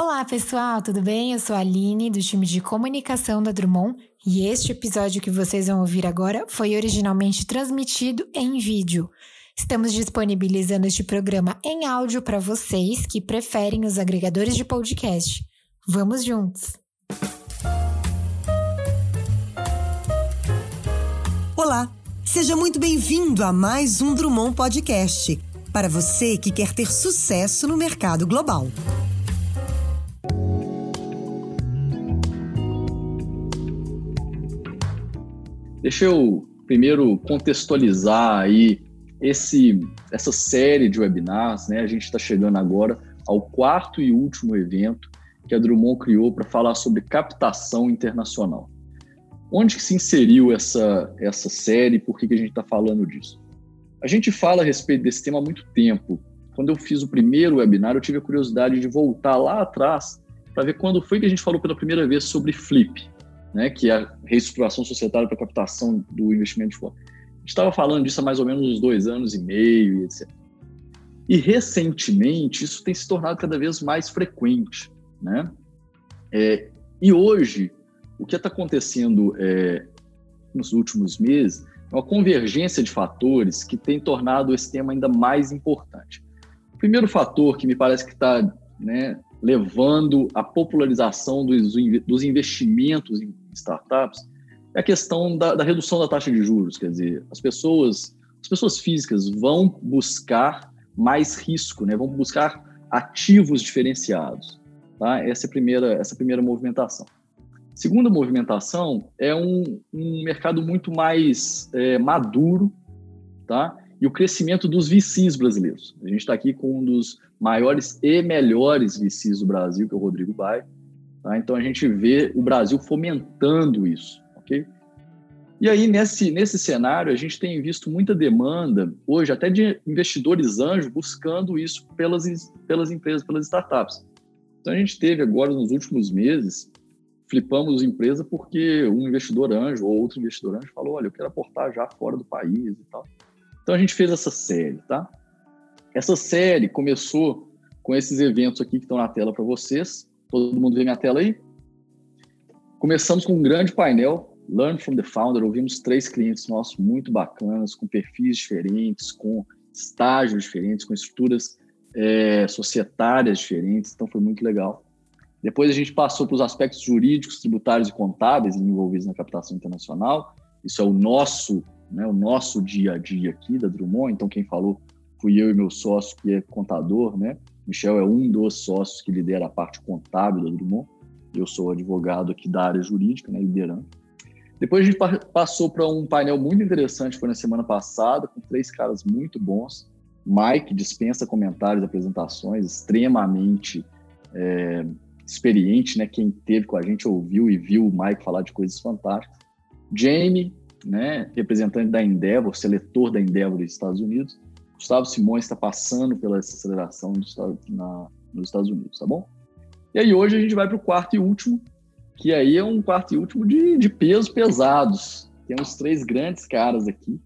Olá, pessoal, tudo bem? Eu sou a Aline, do time de comunicação da Drummond, e este episódio que vocês vão ouvir agora foi originalmente transmitido em vídeo. Estamos disponibilizando este programa em áudio para vocês que preferem os agregadores de podcast. Vamos juntos! Olá, seja muito bem-vindo a mais um Drummond Podcast para você que quer ter sucesso no mercado global. Deixa eu primeiro contextualizar aí esse, essa série de webinars, né? A gente está chegando agora ao quarto e último evento que a Drummond criou para falar sobre captação internacional. Onde que se inseriu essa, essa série e por que, que a gente está falando disso? A gente fala a respeito desse tema há muito tempo. Quando eu fiz o primeiro webinar, eu tive a curiosidade de voltar lá atrás para ver quando foi que a gente falou pela primeira vez sobre Flip, né, que é a reestruturação societária para captação do investimento de fora. A gente estava falando disso há mais ou menos uns dois anos e meio, etc. E recentemente isso tem se tornado cada vez mais frequente, né? É, e hoje o que está acontecendo é, nos últimos meses é uma convergência de fatores que tem tornado esse tema ainda mais importante. O primeiro fator que me parece que está né, levando à popularização dos, dos investimentos em startups é a questão da, da, redução da taxa de juros. Quer dizer, as pessoas, as pessoas físicas vão buscar mais risco, né? vão buscar ativos diferenciados. Tá? Essa, é a primeira, essa é a primeira movimentação. Segunda movimentação é um, um mercado muito mais é, maduro, tá? E o crescimento dos VCs brasileiros. A gente está aqui com um dos maiores e melhores VCs do Brasil, que é o Rodrigo Baio. Tá? Então a gente vê o Brasil fomentando isso, ok? E aí, nesse, nesse cenário, a gente tem visto muita demanda, hoje, até de investidores anjos buscando isso pelas, pelas empresas, pelas startups. Então, a gente teve agora, nos últimos meses, flipamos empresa porque um investidor anjo ou outro investidor anjo falou: olha, eu quero aportar já fora do país e tal. Então, a gente fez essa série, tá? Essa série começou com esses eventos aqui que estão na tela para vocês. Todo mundo vê minha tela aí? Começamos com um grande painel, Learn from the Founder. Ouvimos três clientes nossos muito bacanas, com perfis diferentes, com estágios diferentes, com estruturas é, societárias diferentes. Então, foi muito legal. Depois a gente passou para os aspectos jurídicos, tributários e contábeis envolvidos na captação internacional. Isso é o nosso, né, o nosso dia a dia aqui da Drummond. Então, quem falou fui eu e meu sócio, que é contador, né? Michel é um dos sócios que lidera a parte contábil da Drummond. Eu sou advogado aqui da área jurídica, né, liderando. Depois a gente passou para um painel muito interessante, foi na semana passada, com três caras muito bons. Mike dispensa comentários, apresentações, extremamente é, experiente, né? Quem teve com a gente ouviu e viu o Mike falar de coisas fantásticas. Jamie, né? Representante da Endeavor, seletor da Endeavor dos Estados Unidos. Gustavo Simões está passando pela aceleração do, na, nos Estados Unidos, tá bom? E aí hoje a gente vai para o quarto e último, que aí é um quarto e último de, de pesos pesados. Temos três grandes caras aqui.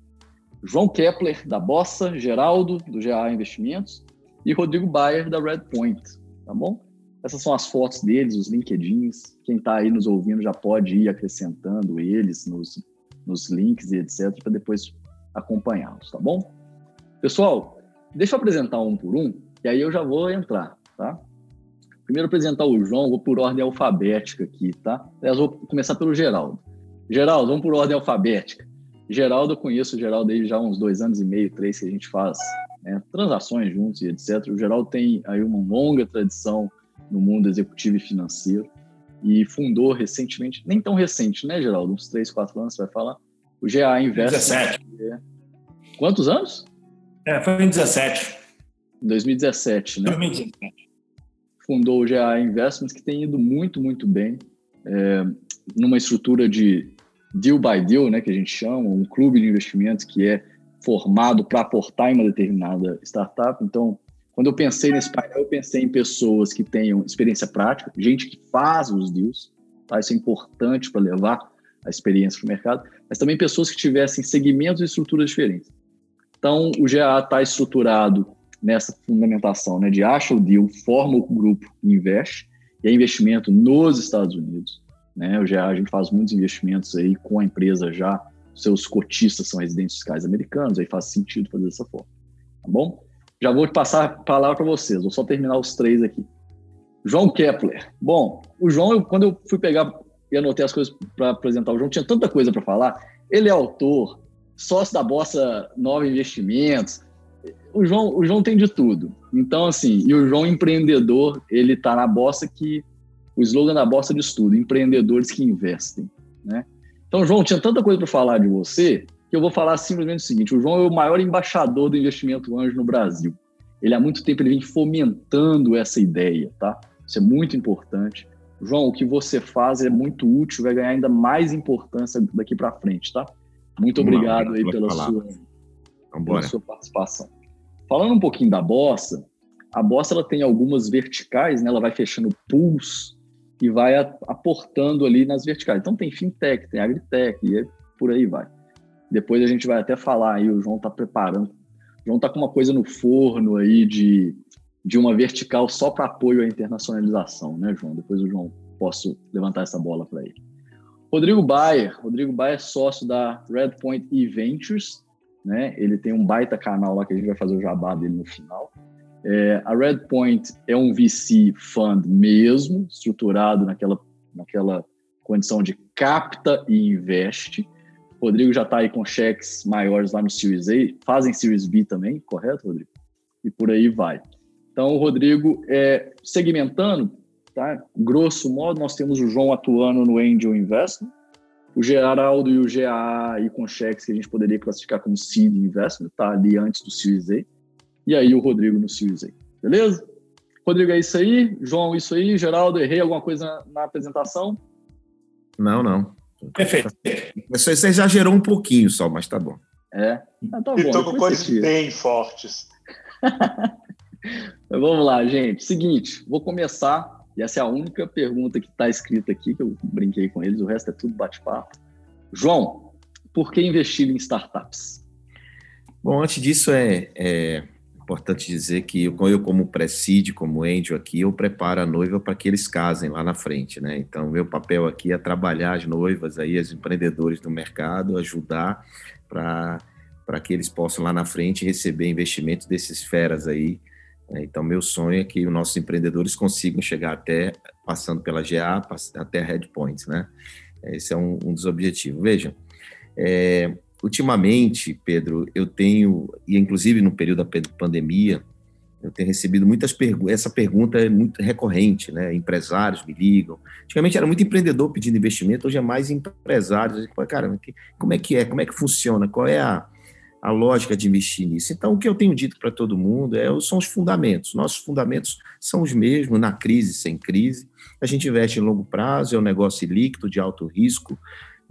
João Kepler, da Bossa, Geraldo, do GA Investimentos, e Rodrigo Bayer, da Redpoint, tá bom? Essas são as fotos deles, os LinkedIns. Quem está aí nos ouvindo já pode ir acrescentando eles nos, nos links e etc., para depois acompanhá-los, tá bom? Pessoal, deixa eu apresentar um por um, e aí eu já vou entrar, tá? Primeiro apresentar o João, vou por ordem alfabética aqui, tá? Aliás, vou começar pelo Geraldo. Geraldo, vamos por ordem alfabética. Geraldo, eu conheço o Geraldo aí já há uns dois anos e meio, três, que a gente faz né, transações juntos e etc. O Geraldo tem aí uma longa tradição no mundo executivo e financeiro e fundou recentemente, nem tão recente, né, Geraldo? Uns três, quatro anos, você vai falar? O GA Invest. 17. Quantos anos? É, foi em 17. Em 2017, né? 2017. Fundou o GA Investments, que tem ido muito, muito bem, é, numa estrutura de deal by deal, né, que a gente chama, um clube de investimentos que é formado para aportar em uma determinada startup. Então, quando eu pensei nesse painel, eu pensei em pessoas que tenham experiência prática, gente que faz os deals, tá? isso é importante para levar a experiência para o mercado, mas também pessoas que tivessem segmentos e estruturas diferentes. Então, o GA está estruturado nessa fundamentação, né, de acha o deal, forma o grupo, investe, e é investimento nos Estados Unidos. Né? Já, a gente faz muitos investimentos aí com a empresa já, seus cotistas são residentes fiscais americanos, aí faz sentido fazer dessa forma. Tá bom? Já vou passar a palavra para vocês, vou só terminar os três aqui. João Kepler. Bom, o João, eu, quando eu fui pegar e anotei as coisas para apresentar o João, tinha tanta coisa para falar. Ele é autor, sócio da Bossa Nova Investimentos. O João, o João tem de tudo. Então, assim, e o João empreendedor, ele está na Bossa que o slogan da Bossa diz tudo, empreendedores que investem, né? Então, João, tinha tanta coisa para falar de você que eu vou falar simplesmente o seguinte: o João é o maior embaixador do investimento anjo no Brasil. Ele há muito tempo ele vem fomentando essa ideia, tá? Isso é muito importante. João, o que você faz é muito útil, vai ganhar ainda mais importância daqui para frente, tá? Muito obrigado aí pela sua, pela sua participação. Falando um pouquinho da bossa, a bossa ela tem algumas verticais, né? Ela vai fechando pools e vai aportando ali nas verticais. Então tem fintech, tem agritech e por aí vai. Depois a gente vai até falar aí, o João está preparando. O João está com uma coisa no forno aí de de uma vertical só para apoio à internacionalização, né, João? Depois o João posso levantar essa bola para ele. Rodrigo Bayer, Rodrigo Bayer é sócio da Redpoint e Ventures, né? Ele tem um baita canal lá que a gente vai fazer o jabá dele no final. É, a Redpoint é um VC fund mesmo, estruturado naquela, naquela condição de capta e investe. Rodrigo já está aí com cheques maiores lá no Series A, fazem Series B também, correto, Rodrigo? E por aí vai. Então, o Rodrigo, é, segmentando, tá? grosso modo, nós temos o João atuando no Angel Investment, o Geraldo e o GA aí com cheques que a gente poderia classificar como Seed Investment, tá ali antes do Series A, e aí o Rodrigo no Series A, beleza? Rodrigo, é isso aí. João, isso aí. Geraldo, errei alguma coisa na apresentação? Não, não. Perfeito. Você, você exagerou um pouquinho só, mas tá bom. É? Ah, tá bom. Estou com cores bem fortes. Mas vamos lá, gente. Seguinte, vou começar, e essa é a única pergunta que está escrita aqui, que eu brinquei com eles, o resto é tudo bate-papo. João, por que investir em startups? Bom, antes disso, é, é importante dizer que eu, eu como presídio, como angel aqui, eu preparo a noiva para que eles casem lá na frente, né? Então, meu papel aqui é trabalhar as noivas aí, os empreendedores do mercado, ajudar para para que eles possam lá na frente receber investimentos desses feras aí né? Então, meu sonho é que os nossos empreendedores consigam chegar até, passando pela GA, até a Headpoint, né? Esse é um, um dos objetivos. Veja, é, ultimamente, Pedro, eu tenho, e inclusive no período da pandemia, eu tenho recebido muitas perguntas, essa pergunta é muito recorrente, né? Empresários me ligam. Antigamente era muito empreendedor pedindo investimento, hoje é mais empresários. Cara, como é que é? Como é que funciona? Qual é a, a lógica de investir nisso. Então, o que eu tenho dito para todo mundo é, são os fundamentos. Nossos fundamentos são os mesmos na crise, sem crise. A gente investe em longo prazo, é um negócio líquido, de alto risco,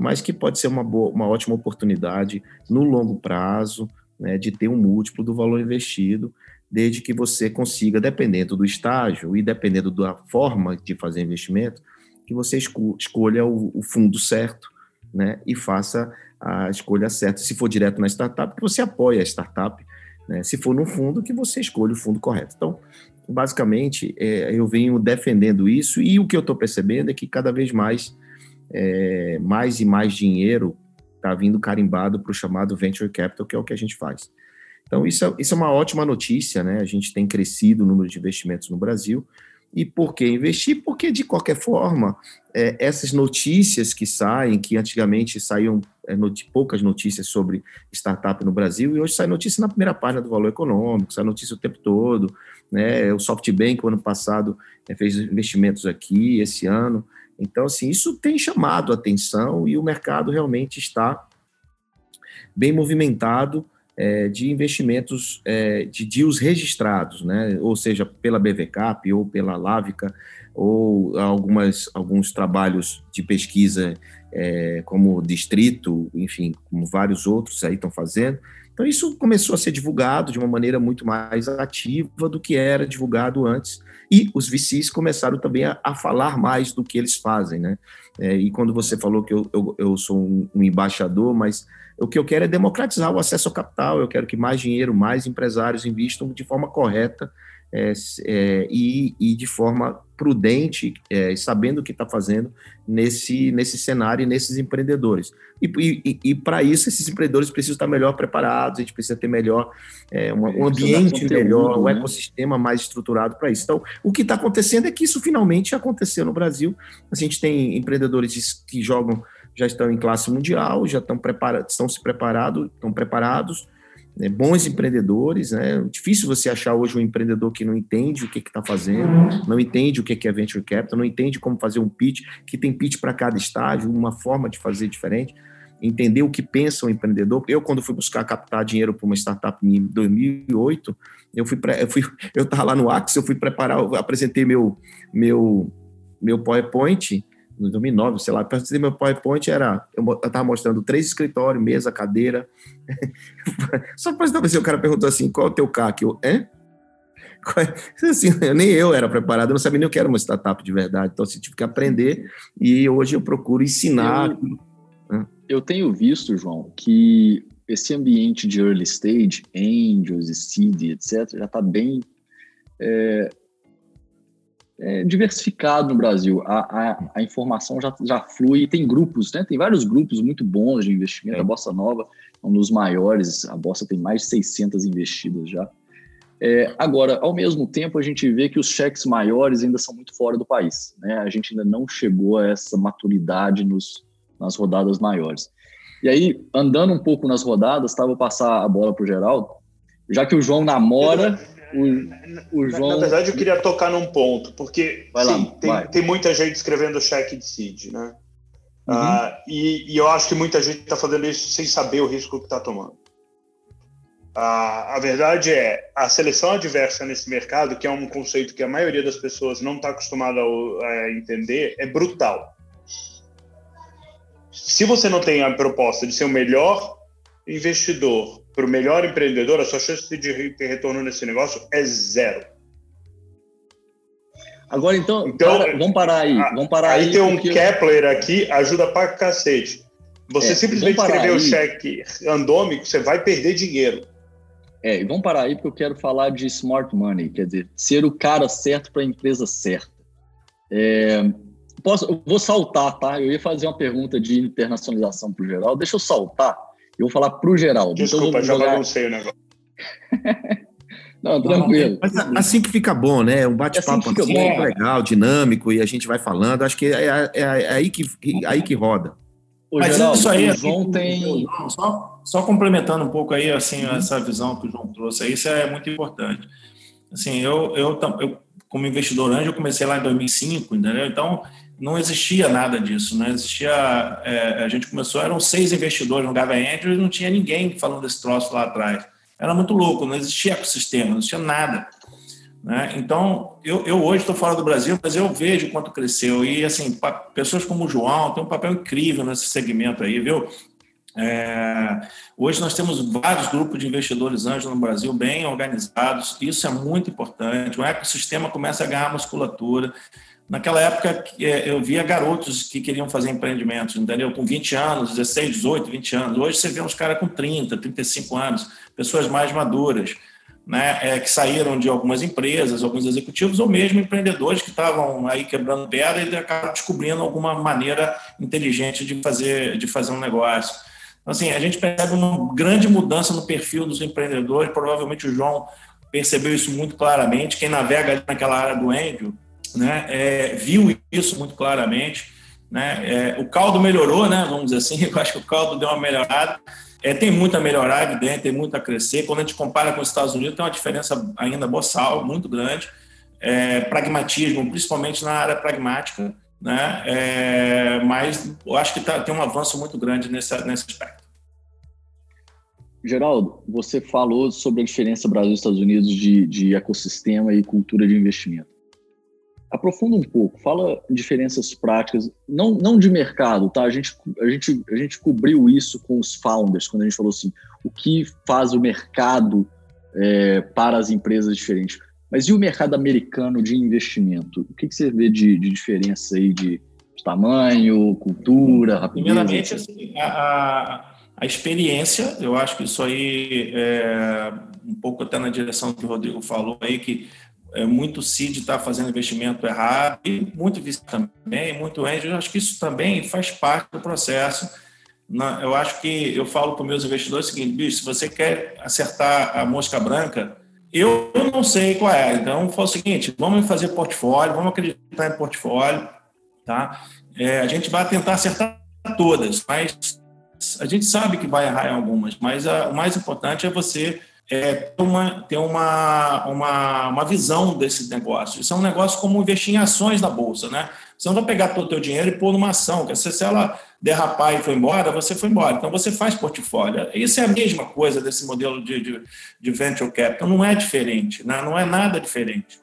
mas que pode ser uma, boa, uma ótima oportunidade no longo prazo né, de ter um múltiplo do valor investido, desde que você consiga, dependendo do estágio e dependendo da forma de fazer investimento, que você escolha o, o fundo certo né, e faça a escolha certa. Se for direto na startup, que você apoia a startup. Né? Se for no fundo, que você escolha o fundo correto. Então, basicamente, é, eu venho defendendo isso e o que eu estou percebendo é que cada vez mais, é, mais e mais dinheiro está vindo carimbado para o chamado venture capital, que é o que a gente faz. Então, isso é, isso é uma ótima notícia, né? A gente tem crescido o número de investimentos no Brasil, e por que investir? Porque, de qualquer forma, é, essas notícias que saem, que antigamente saíam é, not poucas notícias sobre startup no Brasil, e hoje sai notícia na primeira página do Valor Econômico, sai notícia o tempo todo. Né? O SoftBank, o ano passado, é, fez investimentos aqui, esse ano. Então, assim, isso tem chamado a atenção e o mercado realmente está bem movimentado é, de investimentos é, de deals registrados, né? ou seja, pela BVCAP ou pela Lávica, ou algumas, alguns trabalhos de pesquisa é, como Distrito, enfim, como vários outros aí estão fazendo. Então, isso começou a ser divulgado de uma maneira muito mais ativa do que era divulgado antes. E os VCs começaram também a, a falar mais do que eles fazem, né? É, e quando você falou que eu, eu, eu sou um, um embaixador, mas o que eu quero é democratizar o acesso ao capital, eu quero que mais dinheiro, mais empresários investam de forma correta é, é, e, e, de forma prudente, é, sabendo o que está fazendo nesse, nesse cenário e nesses empreendedores. E, e, e para isso, esses empreendedores precisam estar melhor preparados, a gente precisa ter melhor é, uma, um ambiente melhor, um né? ecossistema mais estruturado para isso. Então, o que está acontecendo é que isso finalmente aconteceu no Brasil. A gente tem empreendedores que jogam, já estão em classe mundial, já estão, preparados, estão se preparados, estão preparados né, bons empreendedores. Né? Difícil você achar hoje um empreendedor que não entende o que está fazendo, não entende o que é venture capital, não entende como fazer um pitch, que tem pitch para cada estágio, uma forma de fazer diferente. Entender o que pensa o empreendedor. Eu, quando fui buscar captar dinheiro para uma startup em 2008, eu fui, eu estava lá no Axis, eu fui preparar, eu apresentei meu, meu, meu PowerPoint 2009, sei lá, para meu PowerPoint era, eu estava mostrando três escritórios, mesa, cadeira. Só para se o cara perguntou assim, qual é o teu CAC? Eu, é? Assim, nem eu era preparado, eu não sabia nem o que era uma startup de verdade, então assim, tive que aprender e hoje eu procuro ensinar. Eu, eu tenho visto, João, que esse ambiente de early stage, angels e seed, etc., já está bem é, é, diversificado no Brasil. A, a, a, informação já, já flui, tem grupos, né? Tem vários grupos muito bons de investimento. É. A Bossa Nova é um dos maiores, a Bossa tem mais de 600 investidas já. É, agora, ao mesmo tempo, a gente vê que os cheques maiores ainda são muito fora do país. Né? A gente ainda não chegou a essa maturidade nos, nas rodadas maiores. E aí, andando um pouco nas rodadas, tá, vou passar a bola para o Geraldo, já que o João namora o, o João... na, verdade, eu queria tocar num ponto, porque lá, sim, tem, tem, muita gente escrevendo cheque de seed, né? Uhum. Uh, e, e, eu acho que muita gente está fazendo isso sem saber o risco que está tomando. Uh, a verdade é, a seleção adversa nesse mercado, que é um conceito que a maioria das pessoas não está acostumada a, a entender, é brutal. Se você não tem a proposta de ser o melhor investidor para o melhor empreendedor, a sua chance de ter retorno nesse negócio é zero. Agora, então, então para, vamos parar aí. Vamos parar aí, aí tem um Kepler aqui, ajuda pra cacete. Você é, simplesmente escrever o cheque randômico, você vai perder dinheiro. É, e vamos parar aí porque eu quero falar de smart money, quer dizer, ser o cara certo para a empresa certa. É, posso, eu vou saltar, tá? Eu ia fazer uma pergunta de internacionalização para o geral. Deixa eu saltar eu vou falar para o Geraldo. Então Desculpa, então, já jogar... baguncei o negócio. Não, tranquilo. Mas assim que fica bom, né? Um bate-papo assim, assim é legal, dinâmico, e a gente vai falando. Acho que é, é, é, é aí, que, aí que roda. Ô, Mas Geraldo, isso aí, o João assim, tem... Só, só complementando um pouco aí, assim, uhum. essa visão que o João trouxe aí, isso é muito importante. Assim, eu, eu, eu como investidor anjo, eu comecei lá em 2005, entendeu? Então, não existia nada disso, não existia. É, a gente começou, eram seis investidores no Gava Angel e não tinha ninguém falando desse troço lá atrás. Era muito louco, não existia ecossistema, não existia nada. Né? Então, eu, eu hoje estou fora do Brasil, mas eu vejo quanto cresceu. E, assim, pessoas como o João têm um papel incrível nesse segmento aí, viu? É, hoje nós temos vários grupos de investidores anjos no Brasil bem organizados, isso é muito importante. O ecossistema começa a ganhar musculatura. Naquela época, é, eu via garotos que queriam fazer empreendimentos, entendeu? Com 20 anos, 16, 18, 20 anos. Hoje você vê uns caras com 30, 35 anos, pessoas mais maduras, né? É, que saíram de algumas empresas, alguns executivos, ou mesmo empreendedores que estavam aí quebrando pedra e acabaram descobrindo alguma maneira inteligente de fazer, de fazer um negócio. Então, assim, a gente percebe uma grande mudança no perfil dos empreendedores. Provavelmente o João percebeu isso muito claramente. Quem navega naquela área do Angel né, é, viu isso muito claramente. Né, é, o caldo melhorou, né, vamos dizer assim, eu acho que o caldo deu uma melhorada. É, tem muito a melhorar, evidente, tem muito a crescer. Quando a gente compara com os Estados Unidos, tem uma diferença ainda boçal, muito grande. É, pragmatismo, principalmente na área pragmática, né? É, mas eu acho que tá, tem um avanço muito grande nesse, aspecto. Geraldo, você falou sobre a diferença Brasil e Estados Unidos de, de ecossistema e cultura de investimento aprofunda um pouco, fala diferenças práticas, não, não de mercado, tá? A gente, a, gente, a gente cobriu isso com os founders, quando a gente falou assim, o que faz o mercado é, para as empresas diferentes. Mas e o mercado americano de investimento? O que, que você vê de, de diferença aí de, de tamanho, cultura, rapidez? Primeiramente, assim, a, a, experiência, eu acho que isso aí é um pouco até na direção que o Rodrigo falou aí, que é, muito CID está fazendo investimento errado, e muito vice também, muito angel. Eu acho que isso também faz parte do processo. Eu acho que eu falo para meus investidores o seguinte, bicho, se você quer acertar a mosca branca, eu não sei qual é. Então, foi o seguinte, vamos fazer portfólio, vamos acreditar em portfólio, tá? É, a gente vai tentar acertar todas, mas a gente sabe que vai errar em algumas, mas a, o mais importante é você é, ter, uma, ter uma, uma, uma visão desse negócio. Isso é um negócio como investir em ações na Bolsa, né? Você não vai pegar todo o teu dinheiro e pôr numa ação, que se ela derrapar e foi embora, você foi embora. Então, você faz portfólio. Isso é a mesma coisa desse modelo de, de, de venture capital, não é diferente, né? não é nada diferente.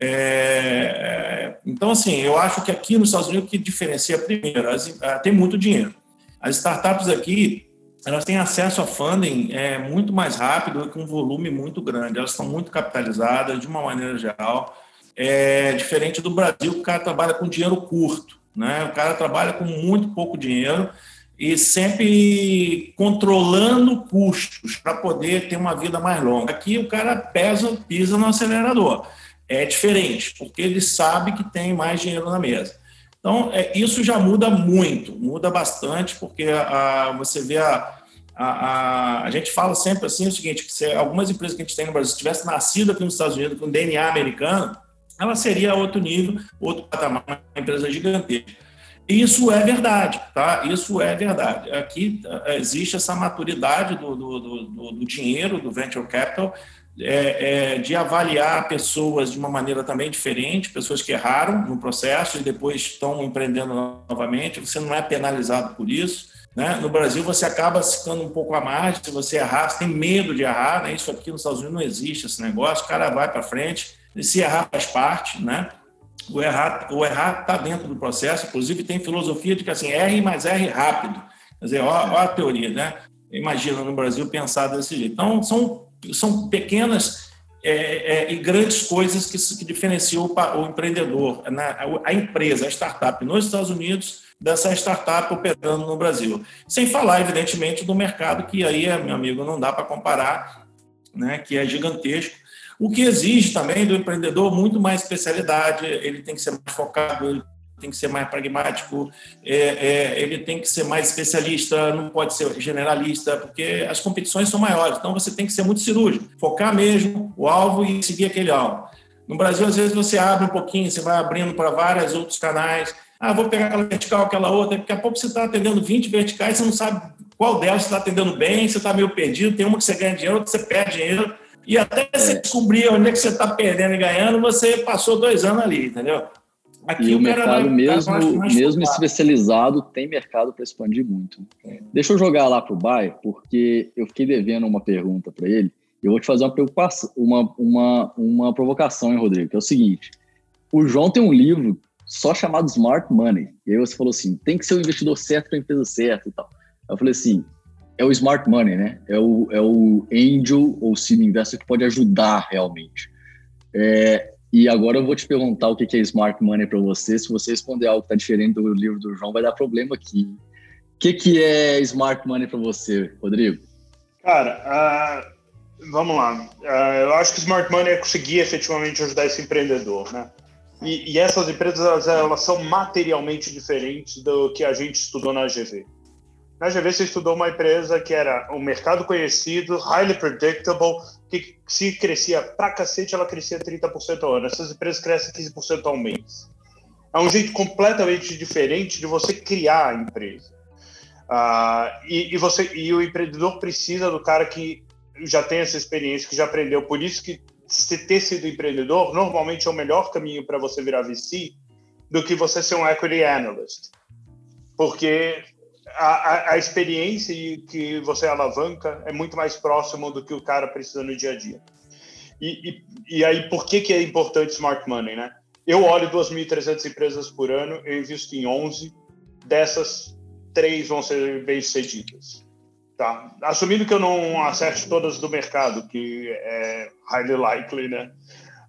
É, então, assim, eu acho que aqui nos Estados Unidos o que diferencia, primeiro, as, tem muito dinheiro. As startups aqui, elas têm acesso a funding é, muito mais rápido e com um volume muito grande. Elas estão muito capitalizadas de uma maneira geral. É diferente do Brasil, o cara trabalha com dinheiro curto. Né? O cara trabalha com muito pouco dinheiro e sempre controlando custos para poder ter uma vida mais longa. Aqui o cara pesa, pisa no acelerador. É diferente, porque ele sabe que tem mais dinheiro na mesa. Então, é, isso já muda muito, muda bastante, porque a, a você vê a, a, a, gente fala sempre assim o seguinte, que se algumas empresas que a gente tem no Brasil, se tivesse nascido aqui nos Estados Unidos com DNA americano, ela seria outro nível, outro patamar, uma empresa gigantesca. Isso é verdade, tá? Isso é verdade. Aqui é, existe essa maturidade do, do, do, do dinheiro, do venture capital, é, é, de avaliar pessoas de uma maneira também diferente, pessoas que erraram no processo e depois estão empreendendo novamente. Você não é penalizado por isso. Né? No Brasil, você acaba ficando um pouco à margem. Se você errar, você tem medo de errar. Né? Isso aqui nos Estados Unidos não existe esse negócio. O cara vai para frente. E se errar, faz parte. Né? O errar o errar está dentro do processo. Inclusive, tem filosofia de que assim, erre, mas erre rápido. Quer dizer, ó a teoria. Né? Imagina no Brasil pensar desse jeito. Então, são são pequenas é, é, e grandes coisas que, que diferenciam o, o empreendedor, né? a empresa, a startup nos Estados Unidos dessa startup operando no Brasil. Sem falar, evidentemente, do mercado, que aí, meu amigo, não dá para comparar, né? que é gigantesco. O que exige também do empreendedor muito mais especialidade, ele tem que ser mais focado, ele tem que ser mais pragmático, é, é, ele tem que ser mais especialista, não pode ser generalista, porque as competições são maiores. Então você tem que ser muito cirúrgico, focar mesmo o alvo e seguir aquele alvo. No Brasil, às vezes você abre um pouquinho, você vai abrindo para vários outros canais. Ah, vou pegar aquela vertical, aquela outra. Daqui a pouco você está atendendo 20 verticais, você não sabe qual delas está atendendo bem, você está meio perdido. Tem uma que você ganha dinheiro, outra que você perde dinheiro. E até você descobrir onde é que você está perdendo e ganhando, você passou dois anos ali, entendeu? Aqui e o, mercado mesmo, mesmo especializado tem mercado para expandir muito. É. Deixa eu jogar lá para o Bay, porque eu fiquei devendo uma pergunta para ele. Eu vou te fazer uma preocupação, uma, uma, uma provocação, hein, Rodrigo? Que é o seguinte: o João tem um livro só chamado Smart Money. E aí você falou assim: tem que ser o investidor certo para a empresa certa e tal. Eu falei assim: é o Smart Money, né? É o, é o Angel ou Seed Investor que pode ajudar realmente. É, e agora eu vou te perguntar o que é Smart Money para você. Se você responder algo que está diferente do livro do João, vai dar problema aqui. O que, que é Smart Money para você, Rodrigo? Cara, uh, vamos lá. Uh, eu acho que Smart Money é conseguir efetivamente ajudar esse empreendedor, né? E, e essas empresas elas, são materialmente diferentes do que a gente estudou na GV. Na GV você estudou uma empresa que era um mercado conhecido, highly predictable, que se crescia pra cacete, ela crescia 30% ao ano. Essas empresas crescem 15% ao mês. É um jeito completamente diferente de você criar a empresa. Uh, e, e, você, e o empreendedor precisa do cara que já tem essa experiência, que já aprendeu. Por isso que ter sido empreendedor normalmente é o melhor caminho para você virar VC do que você ser um equity analyst. Porque a, a, experiência que você alavanca é muito mais próximo do que o cara precisa no dia a dia. E, e, e aí, por que, que é importante smart money, né? Eu olho 2.300 empresas por ano, eu invisto em 11, dessas, três vão ser bem-sucedidas. Tá? Assumindo que eu não acerte todas do mercado, que é highly likely, né?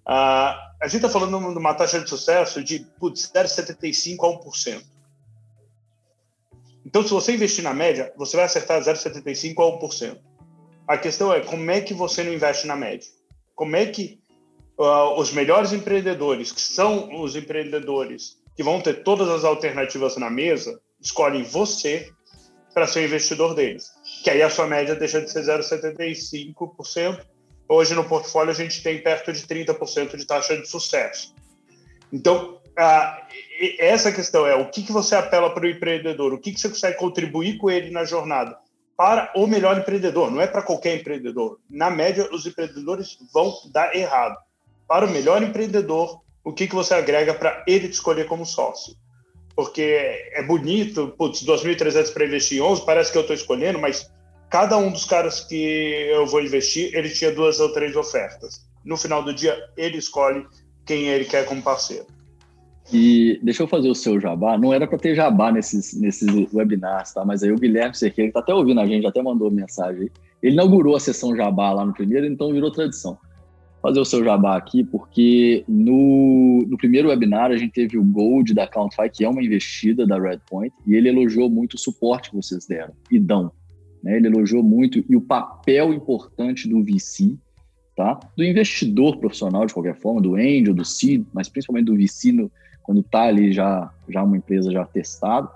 Uh, a gente está falando de uma taxa de sucesso de 0,75% a 1%. Então, se você investir na média, você vai acertar 0,75% a 1%. A questão é como é que você não investe na média? Como é que uh, os melhores empreendedores, que são os empreendedores que vão ter todas as alternativas na mesa, escolhem você para ser o investidor deles. Que aí a sua média deixa de ser 0,75%. Hoje no portfólio a gente tem perto de 30% de taxa de sucesso. Então, ah, essa questão é o que, que você apela para o empreendedor, o que, que você consegue contribuir com ele na jornada para o melhor empreendedor, não é para qualquer empreendedor. Na média, os empreendedores vão dar errado. Para o melhor empreendedor, o que, que você agrega para ele te escolher como sócio? Porque é bonito, putz, 2.300 para investir em 11, parece que eu estou escolhendo, mas cada um dos caras que eu vou investir, ele tinha duas ou três ofertas. No final do dia, ele escolhe quem ele quer como parceiro. E deixa eu fazer o seu jabá. Não era para ter jabá nesses, nesses webinars, tá? Mas aí o Guilherme Cerqueira, que tá até ouvindo a gente, até mandou mensagem. Ele inaugurou a sessão jabá lá no primeiro, então virou tradição. Fazer o seu jabá aqui, porque no, no primeiro webinar a gente teve o Gold da Countify, que é uma investida da Redpoint, e ele elogiou muito o suporte que vocês deram e dão. Né? Ele elogiou muito e o papel importante do VC, tá? do investidor profissional de qualquer forma, do angel, do seed, mas principalmente do VC no, quando está ali já, já uma empresa já testada,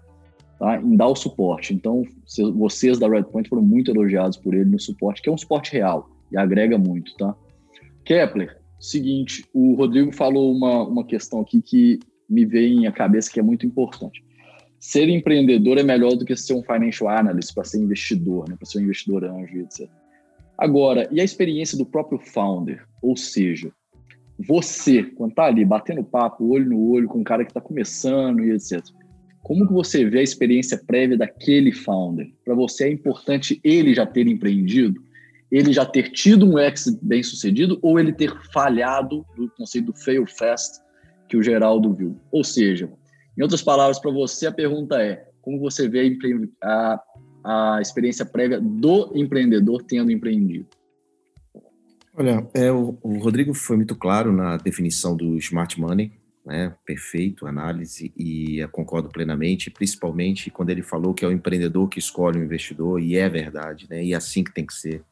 tá? em dar o suporte. Então, vocês da Redpoint foram muito elogiados por ele no suporte, que é um suporte real e agrega muito, tá? Kepler, seguinte, o Rodrigo falou uma, uma questão aqui que me vem à cabeça que é muito importante. Ser empreendedor é melhor do que ser um financial analyst para ser investidor, né? para ser um investidor anjo, etc. Agora, e a experiência do próprio founder? Ou seja, você, quando tá ali batendo papo, olho no olho com um cara que está começando e etc. Como que você vê a experiência prévia daquele founder? Para você é importante ele já ter empreendido, ele já ter tido um exit bem sucedido ou ele ter falhado do conceito do fail fast que o Geraldo viu? Ou seja, em outras palavras, para você a pergunta é como você vê a, a experiência prévia do empreendedor tendo empreendido? Olha, é, o, o, Rodrigo foi muito claro na definição do smart money, né? Perfeito, análise, e concordo plenamente, principalmente quando ele falou que é o empreendedor que escolhe o investidor, e é verdade, né? E é assim que tem que ser,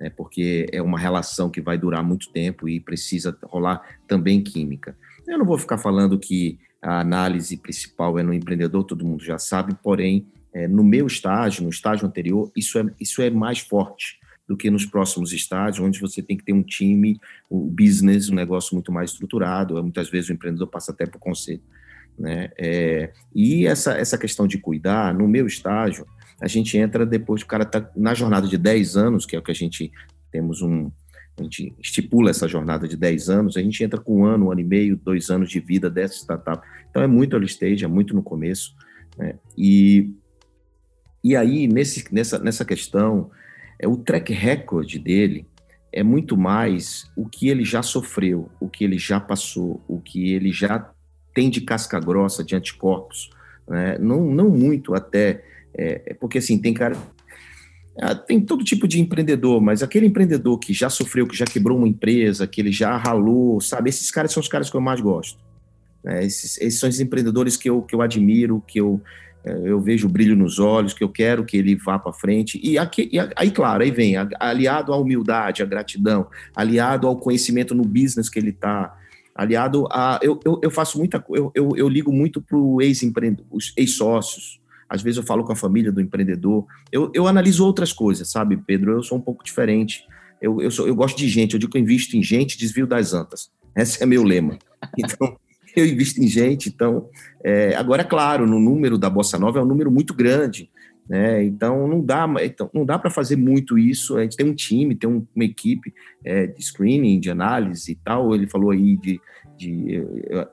né? Porque é uma relação que vai durar muito tempo e precisa rolar também química. Eu não vou ficar falando que a análise principal é no empreendedor, todo mundo já sabe, porém, é, no meu estágio, no estágio anterior, isso é, isso é mais forte do que nos próximos estágios, onde você tem que ter um time, o um business, um negócio muito mais estruturado. Muitas vezes o empreendedor passa até por conselho. Né? É, e essa, essa questão de cuidar, no meu estágio, a gente entra depois que o cara está na jornada de 10 anos, que é o que a gente temos um. A gente estipula essa jornada de 10 anos, a gente entra com um ano, um ano e meio, dois anos de vida dessa startup. Então é muito early stage, é muito no começo. Né? E, e aí, nesse, nessa, nessa questão, é o track record dele é muito mais o que ele já sofreu, o que ele já passou, o que ele já tem de casca grossa, de anticorpos, né? não, não muito até, é, é porque assim, tem cara, ah, tem todo tipo de empreendedor, mas aquele empreendedor que já sofreu, que já quebrou uma empresa, que ele já ralou, sabe, esses caras são os caras que eu mais gosto, né? esses, esses são os empreendedores que eu, que eu admiro, que eu, eu vejo o brilho nos olhos, que eu quero que ele vá para frente. E, aqui, e aí, claro, aí vem, aliado à humildade, à gratidão, aliado ao conhecimento no business que ele está, aliado a. Eu, eu, eu faço muita eu, eu, eu ligo muito para ex-empreendedor, ex-sócios. Às vezes eu falo com a família do empreendedor. Eu, eu analiso outras coisas, sabe, Pedro? Eu sou um pouco diferente. Eu, eu, sou, eu gosto de gente. Eu digo que eu invisto em gente, desvio das antas. Esse é meu lema. Então, eu invisto em gente, então, é, agora, é claro, no número da Bossa Nova é um número muito grande, né? Então, não dá, então, não dá para fazer muito isso, a gente tem um time, tem um, uma equipe é, de screening, de análise e tal, ele falou aí de, de eu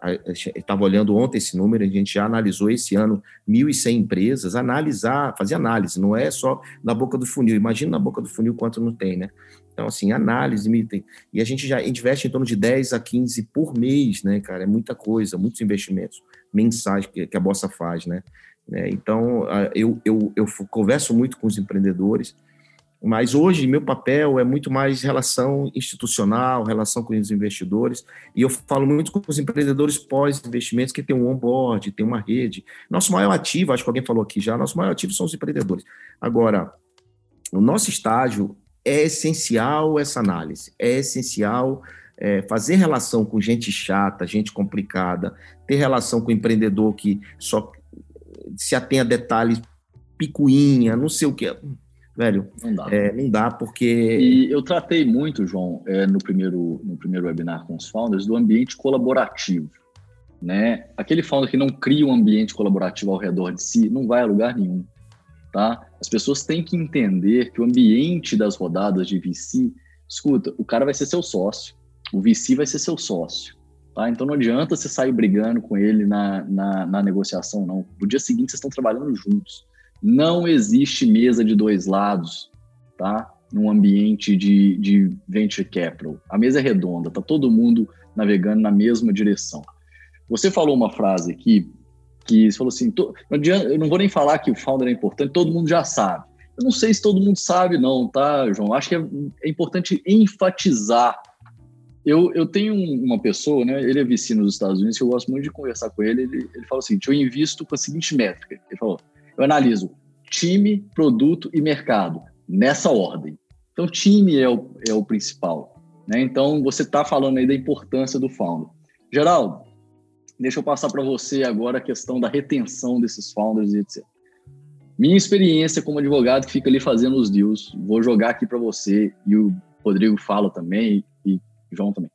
estava olhando ontem esse número, a gente já analisou esse ano 1.100 empresas, analisar, fazer análise, não é só na boca do funil, imagina na boca do funil quanto não tem, né? Então, assim, análise, e a gente já investe em torno de 10 a 15 por mês, né, cara? É muita coisa, muitos investimentos mensais que, que a Bossa faz, né? É, então, eu, eu, eu converso muito com os empreendedores, mas hoje meu papel é muito mais relação institucional, relação com os investidores, e eu falo muito com os empreendedores pós-investimentos que tem um onboard, tem uma rede. Nosso maior ativo, acho que alguém falou aqui já, nosso maior ativo são os empreendedores. Agora, o nosso estágio é essencial essa análise, é essencial é, fazer relação com gente chata, gente complicada, ter relação com empreendedor que só se atém a detalhes picuinha, não sei o que. Velho, não dá, é, não dá porque. E eu tratei muito, João, é, no, primeiro, no primeiro webinar com os founders, do ambiente colaborativo. Né? Aquele founder que não cria um ambiente colaborativo ao redor de si não vai a lugar nenhum. Tá? As pessoas têm que entender que o ambiente das rodadas de VC, escuta, o cara vai ser seu sócio, o VC vai ser seu sócio. Tá? Então não adianta você sair brigando com ele na, na, na negociação, não. No dia seguinte vocês estão trabalhando juntos. Não existe mesa de dois lados, tá? Num ambiente de, de venture capital. A mesa é redonda, tá todo mundo navegando na mesma direção. Você falou uma frase aqui você falou assim: adianta, eu não vou nem falar que o founder é importante, todo mundo já sabe. Eu não sei se todo mundo sabe, não, tá, João? Acho que é, é importante enfatizar eu, eu tenho uma pessoa, né? Ele é VC nos Estados Unidos, eu gosto muito de conversar com ele. Ele, ele fala seguinte: eu invisto com a seguinte métrica. Ele falou: eu analiso time, produto e mercado, nessa ordem. Então, time é o, é o principal. Né? Então, você está falando aí da importância do founder. Geraldo, deixa eu passar para você agora a questão da retenção desses founders e etc. Minha experiência como advogado que fica ali fazendo os deals, vou jogar aqui para você e o Rodrigo fala também e João também.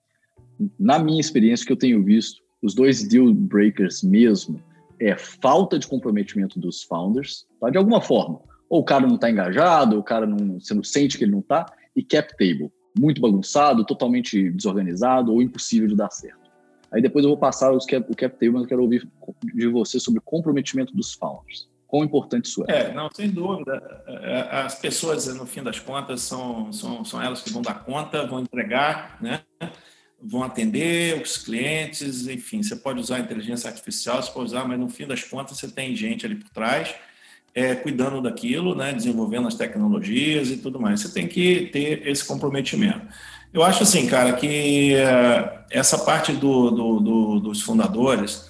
Na minha experiência que eu tenho visto, os dois deal breakers mesmo é falta de comprometimento dos founders, tá? de alguma forma. Ou o cara não está engajado, ou o cara não, você não sente que ele não está, e cap table, muito bagunçado, totalmente desorganizado ou impossível de dar certo. Aí depois eu vou passar os cap, o cap table, mas eu quero ouvir de você sobre comprometimento dos founders. Quão importante isso é? É, não, sem dúvida. É, é, as pessoas, no fim das contas, são, são, são elas que vão dar conta, vão entregar, né? vão atender os clientes, enfim, você pode usar inteligência artificial, você pode usar, mas no fim das contas você tem gente ali por trás é, cuidando daquilo, né, desenvolvendo as tecnologias e tudo mais. Você tem que ter esse comprometimento. Eu acho assim, cara, que é, essa parte do, do, do, dos fundadores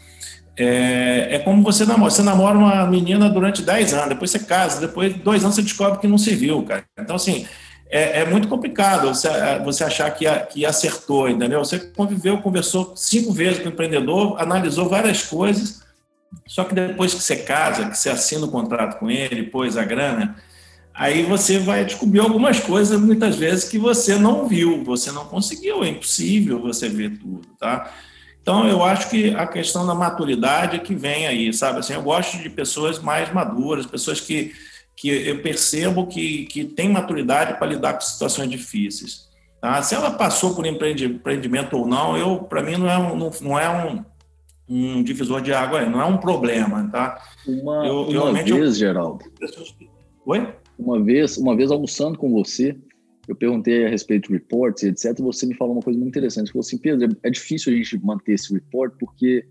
é, é, como você namora. Você namora uma menina durante 10 anos, depois você casa, depois de dois anos você descobre que não se viu, cara. Então, assim, é, é, muito complicado você, é, você achar que, que acertou, entendeu? Você conviveu, conversou cinco vezes com o empreendedor, analisou várias coisas, só que depois que você casa, que você assina o contrato com ele, pôs a grana, aí você vai descobrir algumas coisas, muitas vezes, que você não viu, você não conseguiu, é impossível você ver tudo, tá? Então, eu acho que a questão da maturidade é que vem aí, sabe? Assim, eu gosto de pessoas mais maduras, pessoas que que eu percebo que, que tem maturidade para lidar com situações difíceis. Tá? Se ela passou por empreendimento ou não, eu para mim não é um, não, não é um, um divisor de água, não é um problema, tá? Uma, eu, uma vez, eu... Geraldo. Oi? Uma vez, uma vez almoçando com você, eu perguntei a respeito de reports e etc. E você me falou uma coisa muito interessante. Você falou assim, Pedro, é difícil a gente manter esse report porque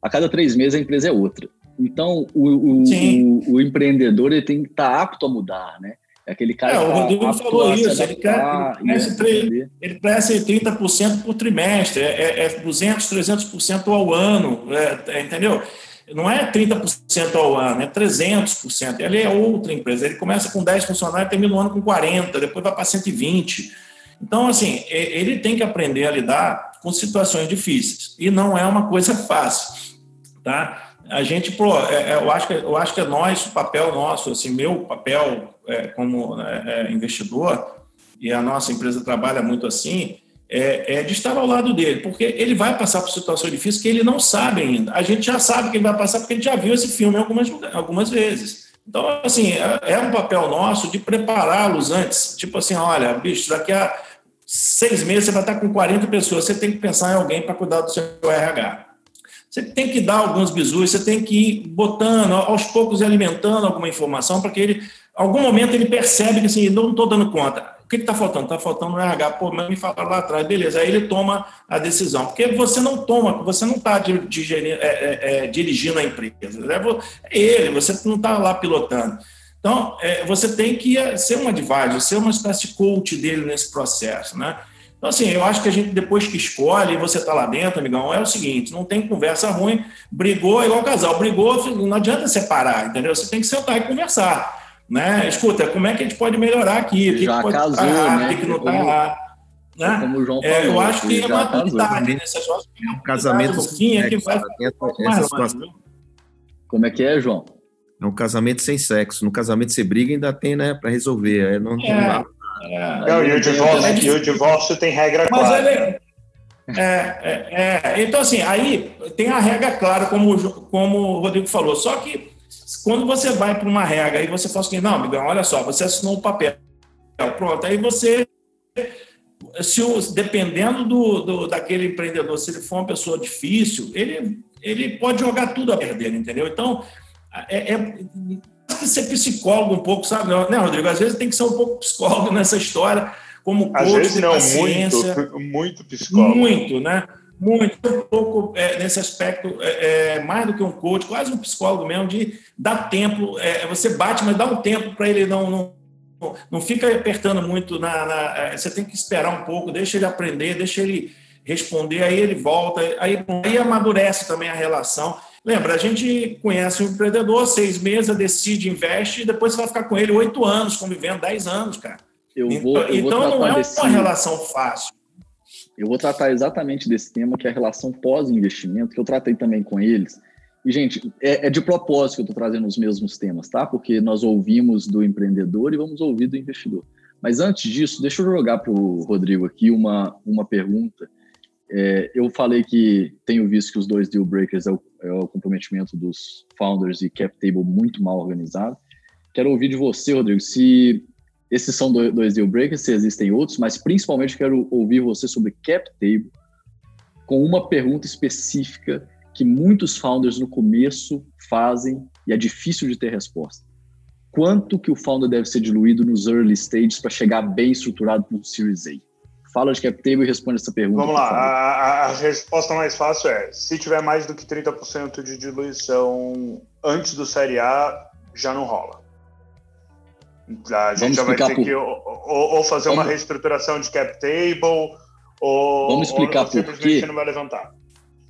a cada três meses a empresa é outra. Então, o, o, o, o, empreendedor ele tem que estar tá apto a mudar, né? É aquele cara é, o tá Rodrigo falou isso, ele, quer, ele, cresce, ele cresce 30% por trimestre, é, é 200, 300% ao ano, é, é, entendeu? Não é 30% ao ano, é 300%. Ele é outra empresa, ele começa com 10 funcionários, termina o ano com 40, depois vai para 120. Então, assim, ele tem que aprender a lidar com situações difíceis, e não é uma coisa fácil, tá? a gente, pô, é, é, eu, acho que, eu acho que é nós, o papel nosso, assim, meu papel é, como é, é, investidor, e a nossa empresa trabalha muito assim, é, é, de estar ao lado dele, porque ele vai passar por situações difíceis que ele não sabe ainda. A gente já sabe que ele vai passar porque a gente já viu esse filme algumas, algumas vezes. Então, assim, é um papel nosso de prepará-los antes. Tipo assim, olha, bicho, daqui a seis meses você vai estar com 40 pessoas, você tem que pensar em alguém para cuidar do seu RH. Você tem que dar alguns bisus, você tem que ir botando, aos poucos, alimentando alguma informação para que ele, algum momento, ele percebe que assim, não estou dando conta. O que está faltando? Está faltando o RH. Pô, mas me fala lá atrás, beleza. Aí ele toma a decisão. Porque você não toma, você não está é, é, é, dirigindo a empresa. É ele, você não está lá pilotando. Então, é, você tem que ser um advisor, ser uma espécie de coach dele nesse processo, né? Então, assim, eu acho que a gente, depois que escolhe, você está lá dentro, amigão, é o seguinte: não tem conversa ruim, brigou, é igual casal, brigou, não adianta separar, entendeu? Você tem que sentar e conversar. Né? Escuta, como é que a gente pode melhorar aqui? O que, Já que pode casou, estar errado, né? o que não está errado. Né? Como o João falou, é, eu acho que é maturidade nessas horas. É um casamento no fim é que vai Como é que é, João? É um casamento sem sexo. No casamento você briga ainda tem, né, para resolver. É, não, é, é. Não, e, o divórcio, e o divórcio tem regra Mas clara. Ele, é, é, é, então, assim, aí tem a regra clara, como, como o Rodrigo falou. Só que quando você vai para uma regra e você fala assim, não, amigão, olha só, você assinou o um papel, pronto, aí você, se o, dependendo do, do, daquele empreendedor, se ele for uma pessoa difícil, ele, ele pode jogar tudo a perder, entendeu? Então, é, é ser psicólogo um pouco, sabe, né, Rodrigo? Às vezes tem que ser um pouco psicólogo nessa história como Às vezes não, muito, muito psicólogo. Muito, né? Muito, um pouco é, nesse aspecto, é, é, mais do que um coach, quase um psicólogo mesmo, de dar tempo, é, você bate, mas dá um tempo para ele não, não, não fica apertando muito, na, na, é, você tem que esperar um pouco, deixa ele aprender, deixa ele responder, aí ele volta, aí, aí amadurece também a relação. Lembra, a gente conhece um empreendedor, seis meses, decide, investe, e depois você vai ficar com ele oito anos, convivendo, dez anos, cara. Eu vou, eu então vou não é desse, uma relação fácil. Eu vou tratar exatamente desse tema, que é a relação pós-investimento, que eu tratei também com eles. E, gente, é, é de propósito que eu estou trazendo os mesmos temas, tá? Porque nós ouvimos do empreendedor e vamos ouvir do investidor. Mas antes disso, deixa eu jogar para o Rodrigo aqui uma, uma pergunta. É, eu falei que tenho visto que os dois deal breakers é o, é o comprometimento dos founders e cap table muito mal organizado. Quero ouvir de você, Rodrigo, se esses são dois deal breakers, se existem outros, mas principalmente quero ouvir você sobre cap table, com uma pergunta específica que muitos founders no começo fazem e é difícil de ter resposta. Quanto que o founder deve ser diluído nos early stages para chegar bem estruturado para o Series A? Fala de cap table e responde essa pergunta. Vamos lá, a, a, resposta mais fácil é: se tiver mais do que 30% de diluição antes do Série A, já não rola. A gente já vai ter por... que ou, ou fazer Vamos... uma reestruturação de cap table, ou, Vamos explicar ou por quê. não vai levantar.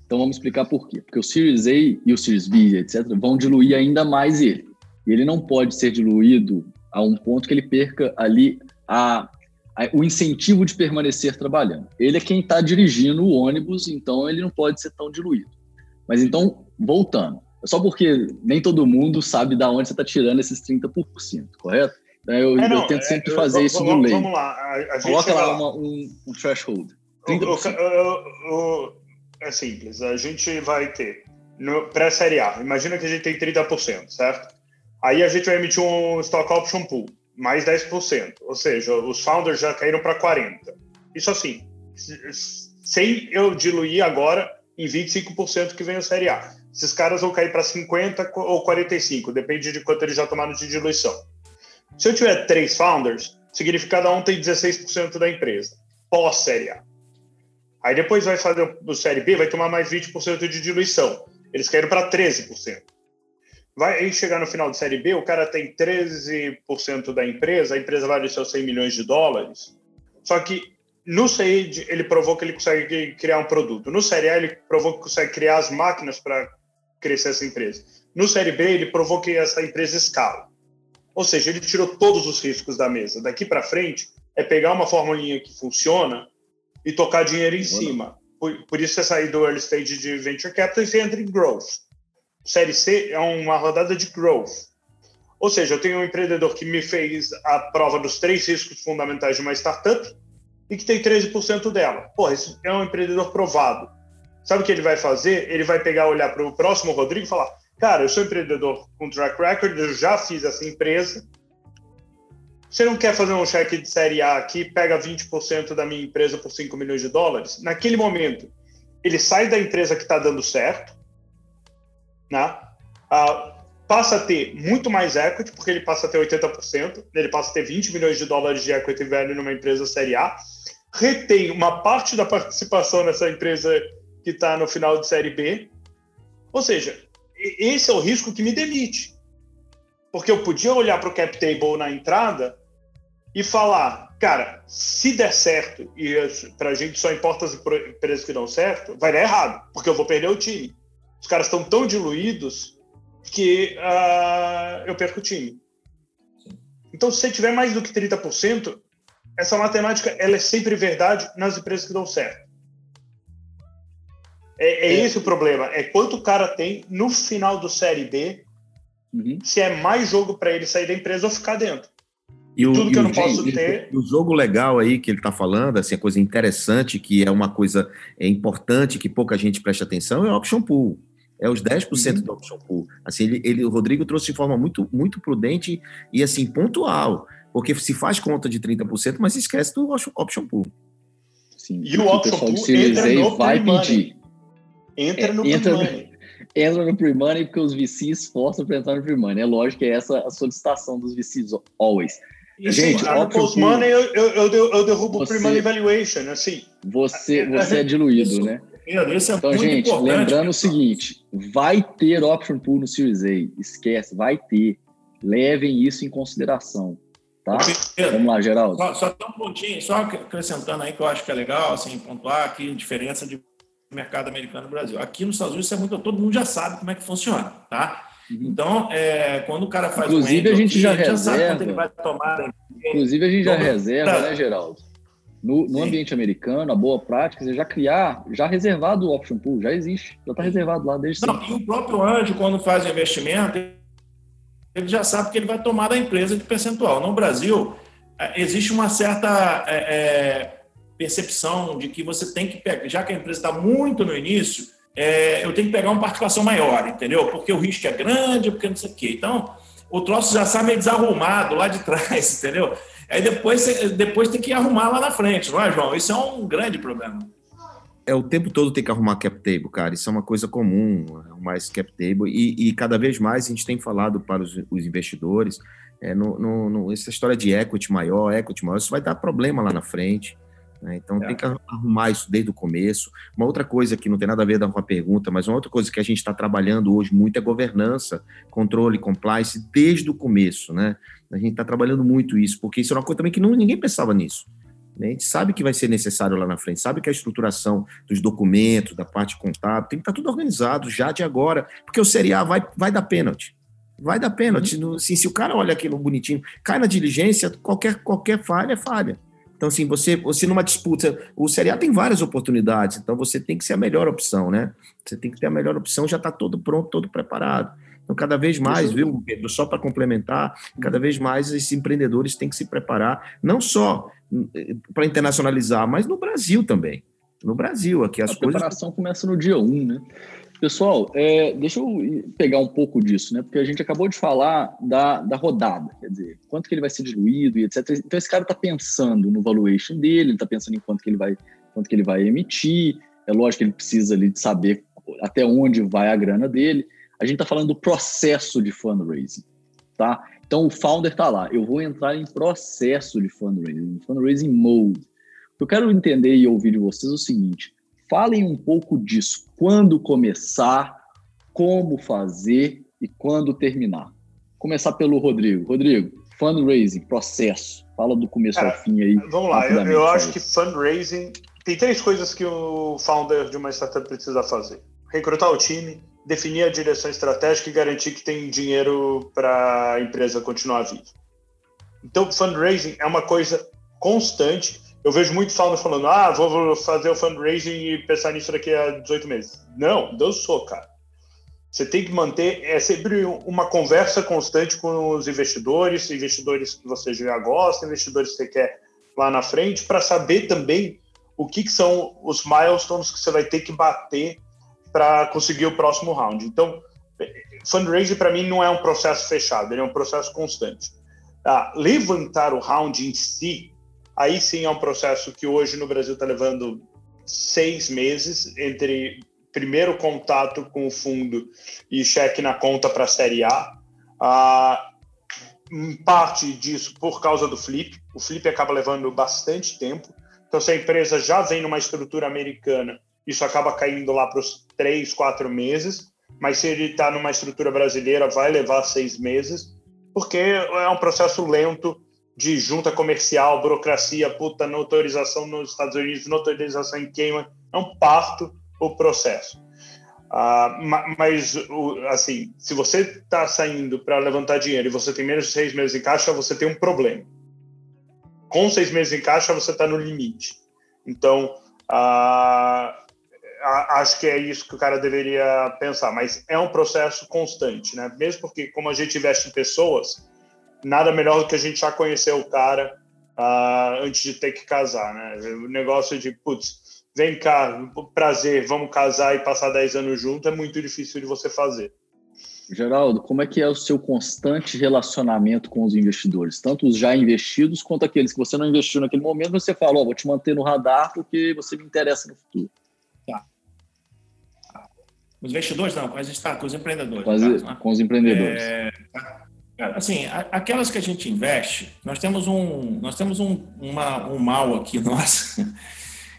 Então vamos explicar por quê. Porque o Series A e o Series B, etc., vão diluir ainda mais ele. E ele não pode ser diluído a um ponto que ele perca ali a, a, o incentivo de permanecer trabalhando. Ele é quem está dirigindo o ônibus, então ele não pode ser tão diluído. Mas então, voltando. Só porque nem todo mundo sabe de onde você está tirando esses 30%, correto? Né, eu, é, não, eu tento é, sempre fazer eu, isso no lei. Vamos lá. A, a Coloca lá uma, um, um, threshold. O, o, é simples. A gente vai ter, pré-série A, imagina que a gente tem 30%, certo? Aí a gente vai emitir um stock option pool, mais 10%. Ou seja, os founders já caíram para 40%. Isso assim, sem eu diluir agora em 25% que vem a série A. Esses caras vão cair para 50% ou 45%, depende de quanto eles já tomaram de diluição. Se eu tiver três founders, significa cada um tem 16% da empresa, pós-série A. Aí depois vai fazer o série B, vai tomar mais 20% de diluição. Eles caíram para 13%. Vai chegar no final de série B, o cara tem 13% da empresa, a empresa vale seus 100 milhões de dólares. Só que no seed ele provou que ele consegue criar um produto. No série A ele provou que consegue criar as máquinas para crescer essa empresa. No série B ele provou que essa empresa escala. Ou seja, ele tirou todos os riscos da mesa. Daqui para frente, é pegar uma formulinha que funciona e tocar dinheiro em cima. Por, por, isso você sair do early stage de venture capital e você entra em growth. Série C é uma rodada de growth. Ou seja, eu tenho um empreendedor que me fez a prova dos três riscos fundamentais de uma startup e que tem 13% dela. Porra, esse é um empreendedor provado. Sabe o que ele vai fazer? Ele vai pegar, olhar para o próximo Rodrigo e falar: Cara, eu sou empreendedor com track record, eu já fiz essa empresa. Você não quer fazer um cheque de série A aqui, pega 20% da minha empresa por 5 milhões de dólares? Naquele momento, ele sai da empresa que está dando certo, né? Ah, passa a ter muito mais equity, porque ele passa a ter 80%, ele passa a ter 20 milhões de dólares de equity velho numa empresa série A, retém uma parte da participação nessa empresa que está no final de série B. Ou seja, esse é o risco que me demite. Porque eu podia olhar para o cap table na entrada e falar, cara, se der certo, e para a gente só importa as empresas que dão certo, vai dar errado, porque eu vou perder o time. Os caras estão tão diluídos que uh, eu perco o time. Então, se você tiver mais do que 30%, essa matemática ela é sempre verdade nas empresas que dão certo. É, é, é. esse o problema. É quanto o cara tem no final do Série B, uhum. se é mais jogo para ele sair da empresa ou ficar dentro. E o, Tudo que eu não posso ter. O jogo legal aí que ele está falando, assim, a coisa interessante, que é uma coisa é importante, que pouca gente presta atenção, é o option pool. É os 10% uhum. do option pool. Assim, ele, ele, o Rodrigo trouxe de forma muito, muito prudente e assim, pontual. Porque se faz conta de 30%, mas esquece do option pool. Sim, e o option pool entra no vai pedir. Entra no entra pre-money. Entra no pre-money porque os VCs forçam para entrar no pre-money. É lógico que é essa a solicitação dos VCs always. Gente, ah, no post-money eu, eu, eu, eu derrubo o pre-money valuation, assim. Você, você é diluído, isso, né? Isso é então, gente, lembrando o seguinte, vai ter option pool no Series A. Esquece, vai ter. Levem isso em consideração. Tá? Vamos lá, Geraldo. Só, só um pontinho, só acrescentando aí que eu acho que é legal, assim, pontuar aqui a diferença de mercado americano e Brasil. Aqui nos Estados Unidos, isso é muito, todo mundo já sabe como é que funciona, tá? Uhum. Então, é, quando o cara faz Inclusive, um a gente já, reserva, já sabe quanto ele vai tomar. Inclusive, a gente já reserva, né, Geraldo? No, no ambiente americano, a boa prática é já criar, já reservado o option pool, já existe, já está reservado lá desde Não, sempre. E o próprio anjo, quando faz o investimento, ele já sabe que ele vai tomar da empresa de percentual. No Brasil, é, existe uma certa é, é, percepção de que você tem que pegar, já que a empresa está muito no início, é, eu tenho que pegar uma participação maior, entendeu? Porque o risco é grande, porque não sei o quê. Então, o troço já está meio desarrumado lá de trás, entendeu? Aí depois, depois tem que arrumar lá na frente, não é, João? Isso é um grande problema. É o tempo todo tem que arrumar cap table, cara. Isso é uma coisa comum, arrumar esse cap table. E, e cada vez mais a gente tem falado para os, os investidores, é, no, no, no, essa história de equity maior, equity maior, isso vai dar problema lá na frente. Né? Então é. tem que arrumar isso desde o começo. Uma outra coisa que não tem nada a ver com a pergunta, mas uma outra coisa que a gente está trabalhando hoje muito é governança, controle, compliance desde o começo, né? A gente está trabalhando muito isso, porque isso é uma coisa também que não, ninguém pensava nisso. Né? A gente sabe que vai ser necessário lá na frente, sabe que a estruturação dos documentos, da parte contábil, tem que estar tá tudo organizado já de agora, porque o Série A vai, vai dar pênalti. Vai dar pênalti. Uhum. Assim, se o cara olha aquilo bonitinho, cai na diligência, qualquer, qualquer falha é falha. Então, assim, você, você numa disputa, o Série A tem várias oportunidades, então você tem que ser a melhor opção, né? Você tem que ter a melhor opção, já está todo pronto, todo preparado. Então, cada vez mais, viu, Pedro, só para complementar, cada vez mais esses empreendedores têm que se preparar, não só eh, para internacionalizar, mas no Brasil também. No Brasil, aqui as a coisas. A preparação começa no dia 1, um, né? Pessoal, é, deixa eu pegar um pouco disso, né? Porque a gente acabou de falar da, da rodada, quer dizer, quanto que ele vai ser diluído e etc. Então esse cara está pensando no valuation dele, ele está pensando em quanto que ele vai, quanto que ele vai emitir. É lógico que ele precisa ali de saber até onde vai a grana dele. A gente está falando do processo de fundraising, tá? Então o founder está lá. Eu vou entrar em processo de fundraising, fundraising mode. Eu quero entender e ouvir de vocês o seguinte: Falem um pouco disso. Quando começar, como fazer e quando terminar. Começar pelo Rodrigo. Rodrigo, fundraising, processo. Fala do começo Cara, ao fim aí. Vamos lá, eu, eu acho que fundraising. Tem três coisas que o founder de uma startup precisa fazer: recrutar o time, definir a direção estratégica e garantir que tem dinheiro para a empresa continuar viva. Então, fundraising é uma coisa constante eu vejo muito founder falando, ah, vou fazer o fundraising e pensar nisso daqui a 18 meses. Não, sou, cara. Você tem que manter, é sempre uma conversa constante com os investidores, investidores que você já gosta, investidores que você quer lá na frente, para saber também o que, que, são os milestones que você vai ter que bater para conseguir o próximo round. Então, fundraising para mim não é um processo fechado, ele é um processo constante. Ah, levantar o round em si Aí sim é um processo que hoje no Brasil está levando seis meses entre primeiro contato com o fundo e cheque na conta para a Série A. Ah, parte disso por causa do flip. O flip acaba levando bastante tempo. Então, se a empresa já vem numa estrutura americana, isso acaba caindo lá para os três, quatro meses. Mas se ele está numa estrutura brasileira, vai levar seis meses, porque é um processo lento de junta comercial, burocracia, puta, notorização nos Estados Unidos, notorização em Cayman, é um parto o processo. Ah, mas, assim, se você está saindo para levantar dinheiro e você tem menos de seis meses em caixa, você tem um problema. com seis meses em caixa, você está no limite. Então, ah, acho que é isso que o cara deveria pensar. Mas é um processo constante, né? Mesmo porque, como a gente investe em pessoas, nada melhor do que a gente já conhecer o cara ah, antes de ter que casar, né? O negócio de, putz, vem cá, prazer, vamos casar e passar 10 anos junto é muito difícil de você fazer. Geraldo, como é que é o seu constante relacionamento com os investidores? Tanto os já investidos quanto aqueles que você não investiu naquele momento, você fala, oh, vou te manter no radar porque você me interessa no futuro. Tá. Os investidores não, mas está com os empreendedores. Com, as, tá? com os empreendedores. É, assim, aquelas que a gente investe, nós temos um, nós temos um, uma, um mal aqui, nosso,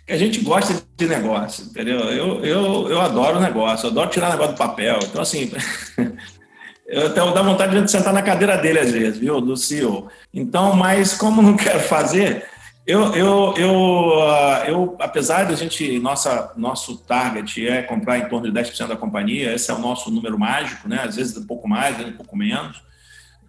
que a gente gosta de negócio, entendeu? Eu, eu, eu adoro negócio, eu adoro tirar negócio do papel. Então, assim, eu até dá vontade de sentar na cadeira dele às vezes, viu, do CEO. Então, mas como não quero fazer, eu, eu, eu, ah, eu, apesar de a gente, nossa, nosso target é comprar em torno de 10% da companhia, esse é o nosso número mágico, né? Às vezes um pouco mais, um pouco menos.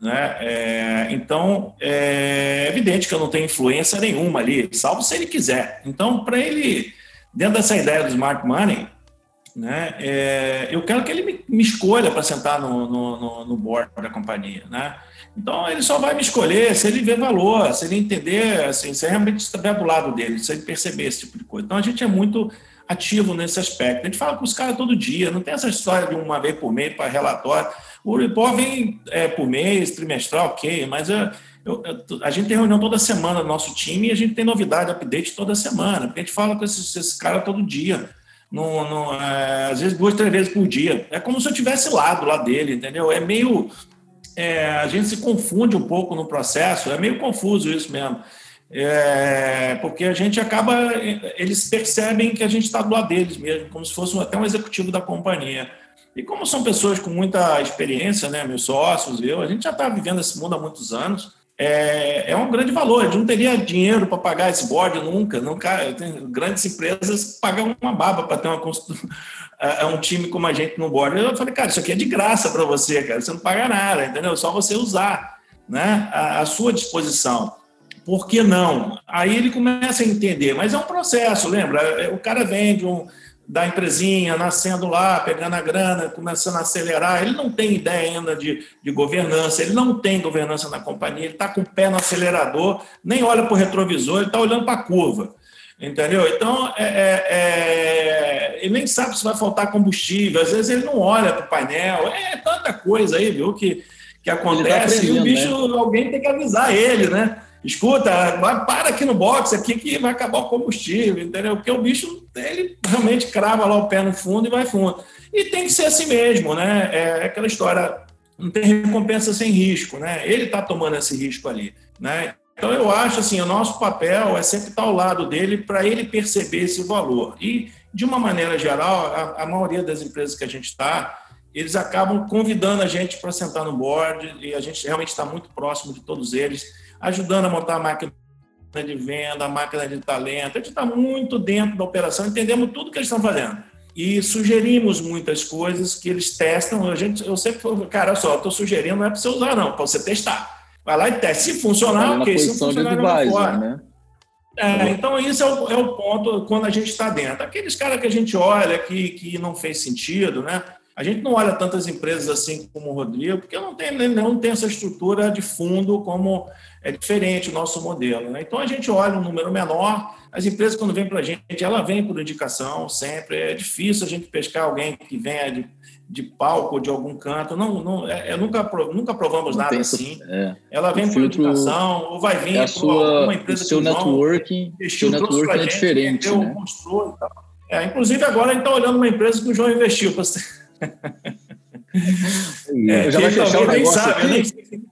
Né? É, então, é evidente que eu não tenho influência nenhuma ali, salvo se ele quiser. Então, para ele, dentro dessa ideia do smart money, né, é, eu quero que ele me, me escolha para sentar no, no, no, board da companhia. Né? Então, ele só vai me escolher se ele ver valor, se ele entender, assim, se realmente estiver do lado dele, se ele perceber esse tipo de coisa. Então, a gente é muito ativo nesse aspecto. A gente fala com os caras todo dia, não tem essa história de uma vez por mês para relatório. O report vem é, por mês, trimestral, ok, mas eu, eu, a gente tem reunião toda semana no nosso time e a gente tem novidade, update toda semana, porque a gente fala com esses, esses caras todo dia. No, no, é, às vezes duas, três vezes por dia. É como se eu tivesse lá do lado dele, entendeu? É meio. É, a gente se confunde um pouco no processo, é meio confuso isso mesmo. É, porque a gente acaba, eles percebem que a gente está do lado deles mesmo, como se fosse até um executivo da companhia. E como são pessoas com muita experiência, né, meus sócios, eu, a gente já está vivendo esse mundo há muitos anos, é, é um grande valor. A gente não teria dinheiro para pagar esse board nunca. nunca tem, grandes empresas pagam uma baba para ter uma, é, é um time como a gente no board. Eu falei, cara, isso aqui é de graça para você, cara. Você não paga nada, entendeu? Só você usar né, a sua disposição. Por que não? Aí ele começa a entender, mas é um processo, lembra? É, o cara vende um, da empresinha, nascendo lá, pegando a grana, começando a acelerar. Ele não tem ideia ainda de, de governança, ele não tem governança na companhia, ele está com o pé no acelerador, nem olha para o retrovisor, ele está olhando para a curva. Entendeu? Então, é, é, é, ele nem sabe se vai faltar combustível, às vezes ele não olha para o painel, é tanta coisa aí, viu, que, que tá acontece, tá e o bicho, né? alguém tem que avisar ele, né? Escuta, para aqui no box aqui que vai acabar o combustível, entendeu? Porque o bicho, ele realmente crava lá o pé no fundo e vai fundo. E tem que ser assim mesmo, né? É aquela história, não tem recompensa sem risco, né? Ele está tomando esse risco ali, né? Então eu acho assim, o nosso papel é sempre estar ao lado dele para ele perceber esse valor. E de uma maneira geral, a, a maioria das empresas que a gente está, eles acabam convidando a gente para sentar no board e a gente realmente está muito próximo de todos eles ajudando a montar a máquina de venda, a máquina de talento. A gente está muito dentro da operação, entendemos tudo que eles estão fazendo. E sugerimos muitas coisas que eles testam. A gente, eu sempre falo, cara, só, estou sugerindo, não é para você usar, não, para você testar. Vai lá e testa. Se funcionar, ok. Se funcionar, vai fora. Né? É, então, isso é o, é o, ponto quando a gente está dentro. Aqueles caras que a gente olha que, que não fez sentido, né? A gente não olha tantas empresas assim como o Rodrigo, porque não tem, não tem essa estrutura de fundo como é diferente o nosso modelo. Né? Então, a gente olha um número menor, as empresas, quando vêm para a gente, ela vem por indicação sempre. É difícil a gente pescar alguém que venha de, de palco ou de algum canto. Não, não, é, é nunca, nunca provamos não nada assim. É. Ela vem por indicação, ou vai vir é sua, uma empresa seu que networking, o seu networking é diferente. Vendeu, né? mostrou, é, inclusive, agora a gente está olhando uma empresa que o João investiu. é, já vai fechar o negócio sabe, aqui?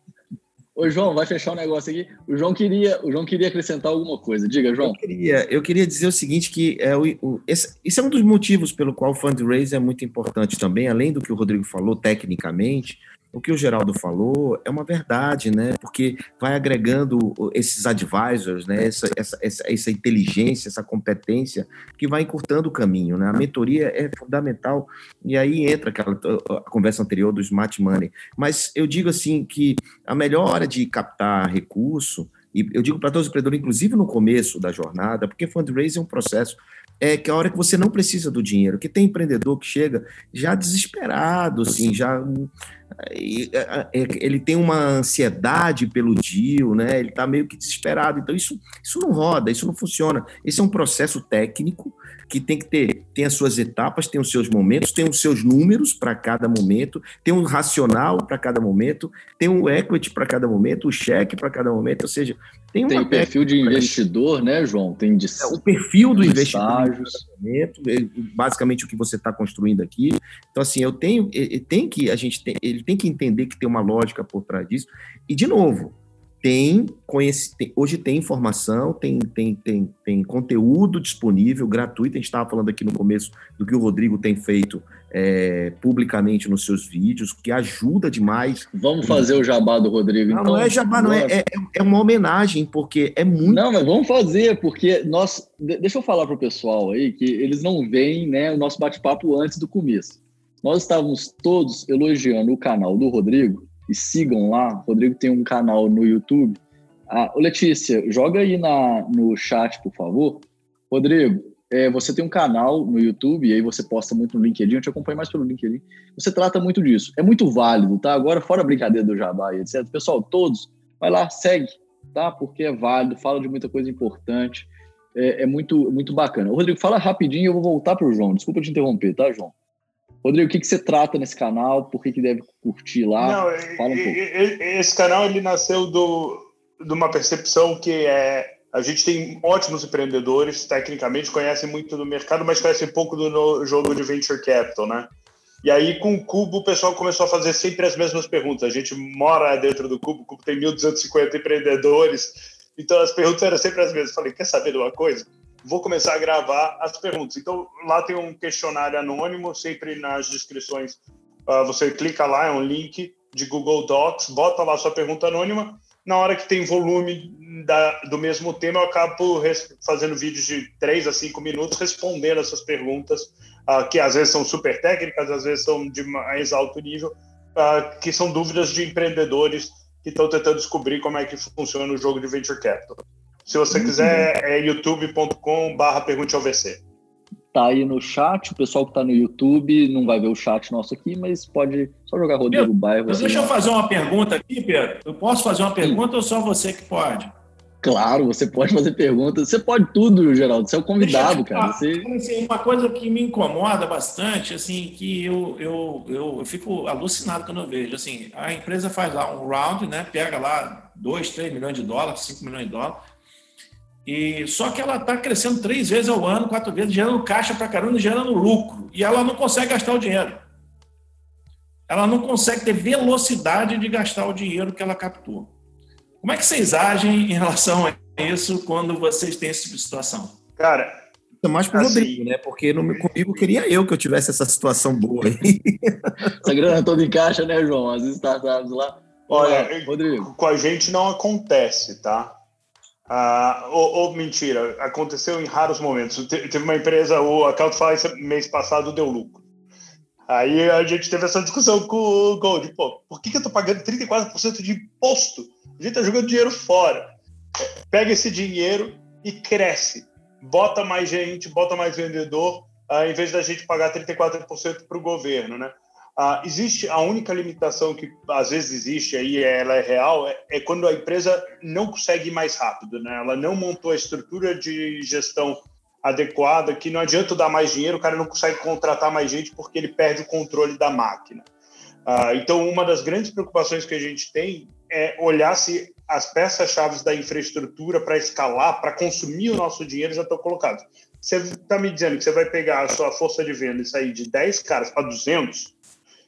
Ô, João, vai fechar o um negócio aqui. O João queria, o João queria acrescentar alguma coisa. Diga, João. Eu queria, eu queria dizer o seguinte, que é, o, o, esse, esse é um dos motivos pelo qual o fundraise é muito importante também, além do que o Rodrigo falou tecnicamente, o que o Geraldo falou é uma verdade, né? Porque vai agregando esses advisors, né? Essa, essa, essa, essa, inteligência, essa competência que vai encurtando o caminho, né? A mentoria é fundamental e aí entra aquela a conversa anterior do smart money. Mas eu digo assim que a melhor hora de captar recurso e eu digo para todos os empreendedores, inclusive no começo da jornada, porque fundraising é um processo é que a hora que você não precisa do dinheiro, que tem empreendedor que chega já desesperado, assim, já ele tem uma ansiedade pelo deal, né? Ele está meio que desesperado. Então isso, isso não roda, isso não funciona. Esse é um processo técnico que tem que ter, tem as suas etapas, tem os seus momentos, tem os seus números para cada momento, tem um racional para cada momento, tem um equity para cada momento, o cheque para cada momento, ou seja, tem, tem perfil de investidor, né, João? Tem de, é, o perfil do investidor, basicamente o que você está construindo aqui. Então assim, eu tenho, tem que a gente tem, ele tem que entender que tem uma lógica por trás disso. E de novo, tem, conhece, tem, hoje tem informação, tem, tem, tem, tem conteúdo disponível, gratuito. A gente estava falando aqui no começo do que o Rodrigo tem feito é, publicamente nos seus vídeos, que ajuda demais. Vamos fazer o jabá do Rodrigo, não, então. Não é jabá, não, é, é, é, uma homenagem, porque é muito. Não, mas vamos fazer, porque nós. Deixa eu falar para o pessoal aí que eles não veem né, o nosso bate-papo antes do começo. Nós estávamos todos elogiando o canal do Rodrigo e sigam lá. O Rodrigo tem um canal no YouTube. Ah, Letícia, joga aí na, no chat, por favor. Rodrigo, é, você tem um canal no YouTube, e aí você posta muito no LinkedIn, eu te acompanho mais pelo LinkedIn. Você trata muito disso. É muito válido, tá? Agora, fora a brincadeira do Jabá e etc. Pessoal, todos, vai lá, segue, tá? Porque é válido, fala de muita coisa importante. É, é muito, muito bacana. Rodrigo, fala rapidinho, eu vou voltar para o João. Desculpa te interromper, tá, João? Rodrigo, o que, que você trata nesse canal? Por que, que deve curtir lá? Não, Fala um pouco. Esse canal ele nasceu do, de uma percepção que é a gente tem ótimos empreendedores, tecnicamente conhecem muito do mercado, mas conhecem pouco do jogo de venture capital, né? E aí, com o Cubo, o pessoal começou a fazer sempre as mesmas perguntas. A gente mora dentro do Cubo, o Cubo tem 1.250 empreendedores, então as perguntas eram sempre as mesmas. Falei, quer saber de uma coisa? vou começar a gravar as perguntas. Então, lá tem um questionário anônimo, sempre nas descrições. Uh, você clica lá, é um link de Google Docs, bota lá sua pergunta anônima. Na hora que tem volume da, do mesmo tema, eu acabo fazendo vídeos de 3 a 5 minutos respondendo essas perguntas, uh, que às vezes são super técnicas, às vezes são de mais alto nível, uh, que são dúvidas de empreendedores que estão tentando descobrir como é que funciona o jogo de Venture Capital. Se você quiser, é youtube.com/barra pergunte ao VC. Tá aí no chat, o pessoal que está no YouTube não vai ver o chat nosso aqui, mas pode só jogar Rodrigo Pedro, Bairro. Mas deixa eu fazer uma pergunta aqui, Pedro. Eu posso fazer uma pergunta Sim. ou só você que pode? Claro, você pode fazer perguntas. Você pode tudo, Geraldo. Você é o convidado, cara. Você... Assim, uma coisa que me incomoda bastante, assim, que eu, eu, eu, eu, fico alucinado quando eu vejo. Assim, a empresa faz lá um round, né? Pega lá 2, 3 milhões de dólares, 5 milhões de dólares e só que ela está crescendo três vezes ao ano, quatro vezes, gerando caixa para caramba, gerando lucro. E ela não consegue gastar o dinheiro. Ela não consegue ter velocidade de gastar o dinheiro que ela captou. Como é que vocês agem em relação a isso quando vocês têm esse tipo de situação? Cara, é mais para o assim, Rodrigo, né? Porque no, comigo queria eu que eu tivesse essa situação boa aí. essa grana toda em caixa, né, João? As startups lá. Olha, Rodrigo. com a gente não acontece, tá? Ah, ou, ou, mentira, aconteceu em raros momentos. teve uma empresa, o Accountify, mês passado deu lucro. Aí a gente teve essa discussão com o Gold. Pô, por que, que eu tô pagando 34% de imposto? A gente tá jogando dinheiro fora. Pega esse dinheiro e cresce. Bota mais gente, bota mais vendedor, ah, em vez da gente pagar 34% para o governo, né? Ah, existe a única limitação que às vezes existe aí, ela é real, é, é, quando a empresa não consegue ir mais rápido, né? Ela não montou a estrutura de gestão adequada, que não adianta dar mais dinheiro, o cara não consegue contratar mais gente porque ele perde o controle da máquina. Ah, então, uma das grandes preocupações que a gente tem é olhar se as peças-chave da infraestrutura para escalar, para consumir o nosso dinheiro já estão colocadas. Você está me dizendo que você vai pegar a sua força de venda e sair de 10 caras para 200,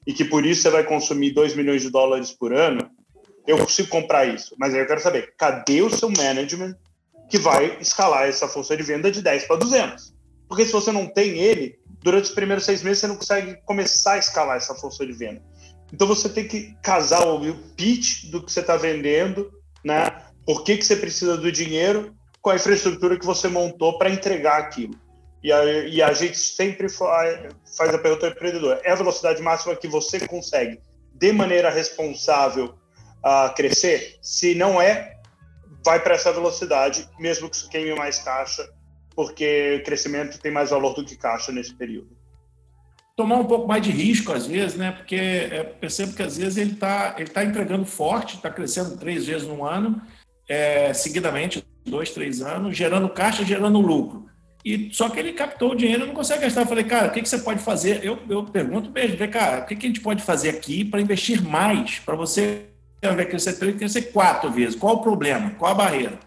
e que por isso você vai consumir 2 milhões de dólares por ano, eu consigo comprar isso. Mas aí eu quero saber, cadê o seu management que vai escalar essa força de venda de 10 para 200? Porque se você não tem ele, durante os primeiros seis meses você não consegue começar a escalar essa força de venda. Então você tem que casar o pitch do que você está vendendo, né? Por que, que você precisa do dinheiro com a infraestrutura que você montou para entregar aquilo. E a, e a gente sempre faz, a pergunta ao empreendedor: é a velocidade máxima que você consegue, de maneira responsável, uh, crescer? Se não é, vai para essa velocidade, mesmo que isso queime mais caixa, porque crescimento tem mais valor do que caixa nesse período. Tomar um pouco mais de risco, às vezes, né? Porque é, percebo que às vezes ele está ele tá entregando forte, está crescendo três vezes no ano, é, seguidamente, dois, três anos, gerando caixa, gerando lucro. E só que ele captou o dinheiro e não consegue gastar. Eu falei, cara, o que, que você pode fazer? Eu, eu pergunto mesmo, cara, o que, que a gente pode fazer aqui para investir mais, para você vai crescer três, crescer quatro vezes? Qual o problema? Qual a barreira?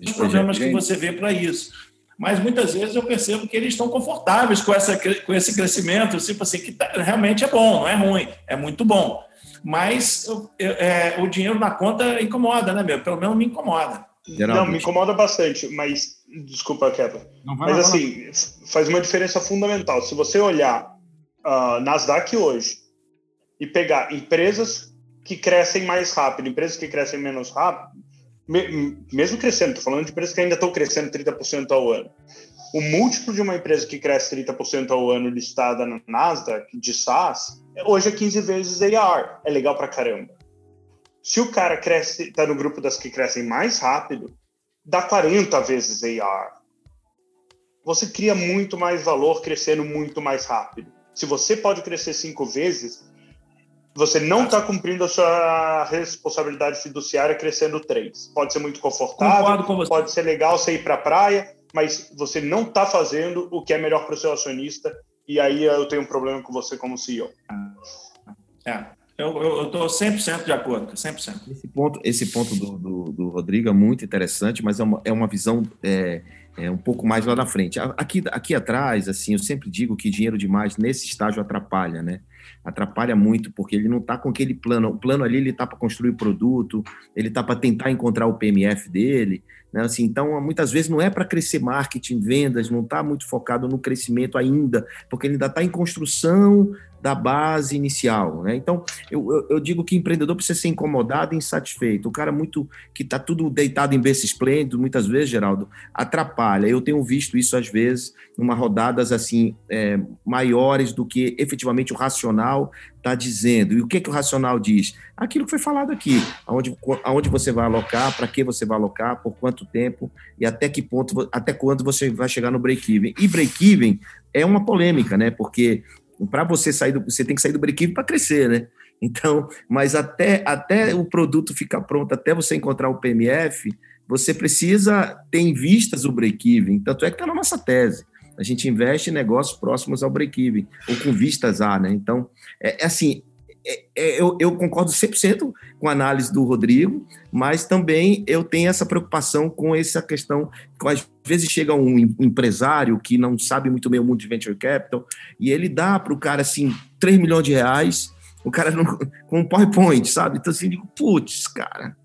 Os problemas que você vê para isso. Mas muitas vezes eu percebo que eles estão confortáveis com, essa, com esse crescimento, tipo assim, que tá, realmente é bom, não é ruim, é muito bom. Mas eu, eu, é, o dinheiro na conta incomoda, né, meu? Pelo menos me incomoda. Geralmente. Não, me incomoda bastante, mas desculpa, Kevin. Mas assim, faz uma diferença fundamental. Se você olhar uh, Nasdaq hoje e pegar empresas que crescem mais rápido, empresas que crescem menos rápido, me, mesmo crescendo, estou falando de empresas que ainda estão crescendo 30% ao ano. O múltiplo de uma empresa que cresce 30% ao ano listada na Nasdaq, de SaaS, hoje é 15 vezes AR. É legal pra caramba. Se o cara cresce, está no grupo das que crescem mais rápido, dá 40 vezes AR. Você cria muito mais valor crescendo muito mais rápido. Se você pode crescer cinco vezes, você não está cumprindo a sua responsabilidade fiduciária crescendo três. Pode ser muito confortável, pode ser legal você ir para a praia, mas você não está fazendo o que é melhor para o seu acionista, e aí eu tenho um problema com você como CEO. É. Eu estou 100% de acordo, 100%. Esse ponto, esse ponto do, do, do Rodrigo é muito interessante, mas é uma, é uma visão é, é um pouco mais lá na frente. Aqui, aqui atrás, assim, eu sempre digo que dinheiro demais nesse estágio atrapalha, né? Atrapalha muito, porque ele não está com aquele plano. O plano ali, ele está para construir produto, ele está para tentar encontrar o PMF dele, né? Assim, então, muitas vezes não é para crescer marketing, vendas, não está muito focado no crescimento ainda, porque ele ainda está em construção da base inicial, né? Então, eu, eu, eu, digo que empreendedor precisa ser incomodado e insatisfeito. O cara muito que está tudo deitado em berço esplêndido, muitas vezes, Geraldo, atrapalha. Eu tenho visto isso às vezes, numa rodadas assim é, maiores do que efetivamente o racional está dizendo. E o que, que o racional diz? Aquilo que foi falado aqui, aonde, aonde você vai alocar, para que você vai alocar, por quanto tempo e até que ponto, até quando você vai chegar no break-even. E break-even é uma polêmica, né? Porque para você sair do, você tem que sair do break-even para crescer, né? Então, mas até, até o produto ficar pronto, até você encontrar o PMF, você precisa ter em vistas o break-even. Tanto é que está na nossa tese. A gente investe em negócios próximos ao break-even, ou com vistas a, né? Então, é, é assim, eu, eu, concordo 100% com a análise do Rodrigo, mas também eu tenho essa preocupação com essa questão, que às vezes chega um empresário que não sabe muito bem o mundo de venture capital, e ele dá para o cara, assim, 3 milhões de reais, o cara não, com um PowerPoint, sabe? Então, assim, digo, putz, cara.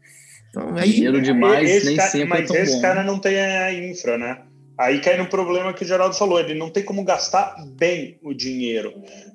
Então, aí, Dinheiro demais, esse nem cara, sempre Mas é esse bom. cara não tem a infra, né? Aí cai no problema que o Geraldo falou, ele não tem como gastar bem o dinheiro,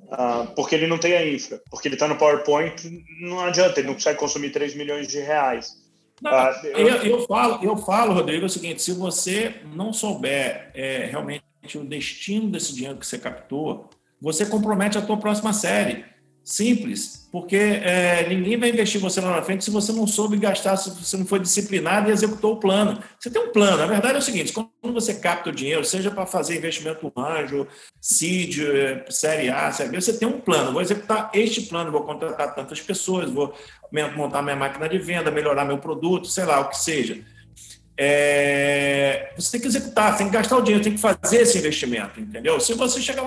uh, porque ele não tem a infra, porque ele está no PowerPoint, não adianta, ele não consegue consumir 3 milhões de reais. Não, uh, eu, eu, falo, eu falo, Rodrigo, é o seguinte, se você não souber é, realmente o destino desse dinheiro que você captou, você compromete a tua próxima série. Simples, porque é, ninguém vai investir você lá na frente se você não soube gastar, se você não foi disciplinado e executou o plano. Você tem um plano. A verdade é o seguinte: quando você capta o dinheiro, seja para fazer investimento anjo, seed, série A, série B, você tem um plano. Vou executar este plano, vou contratar tantas pessoas, vou montar minha máquina de venda, melhorar meu produto, sei lá, o que seja. É, você tem que executar, tem que gastar o dinheiro, tem que fazer esse investimento, entendeu? Se você chegar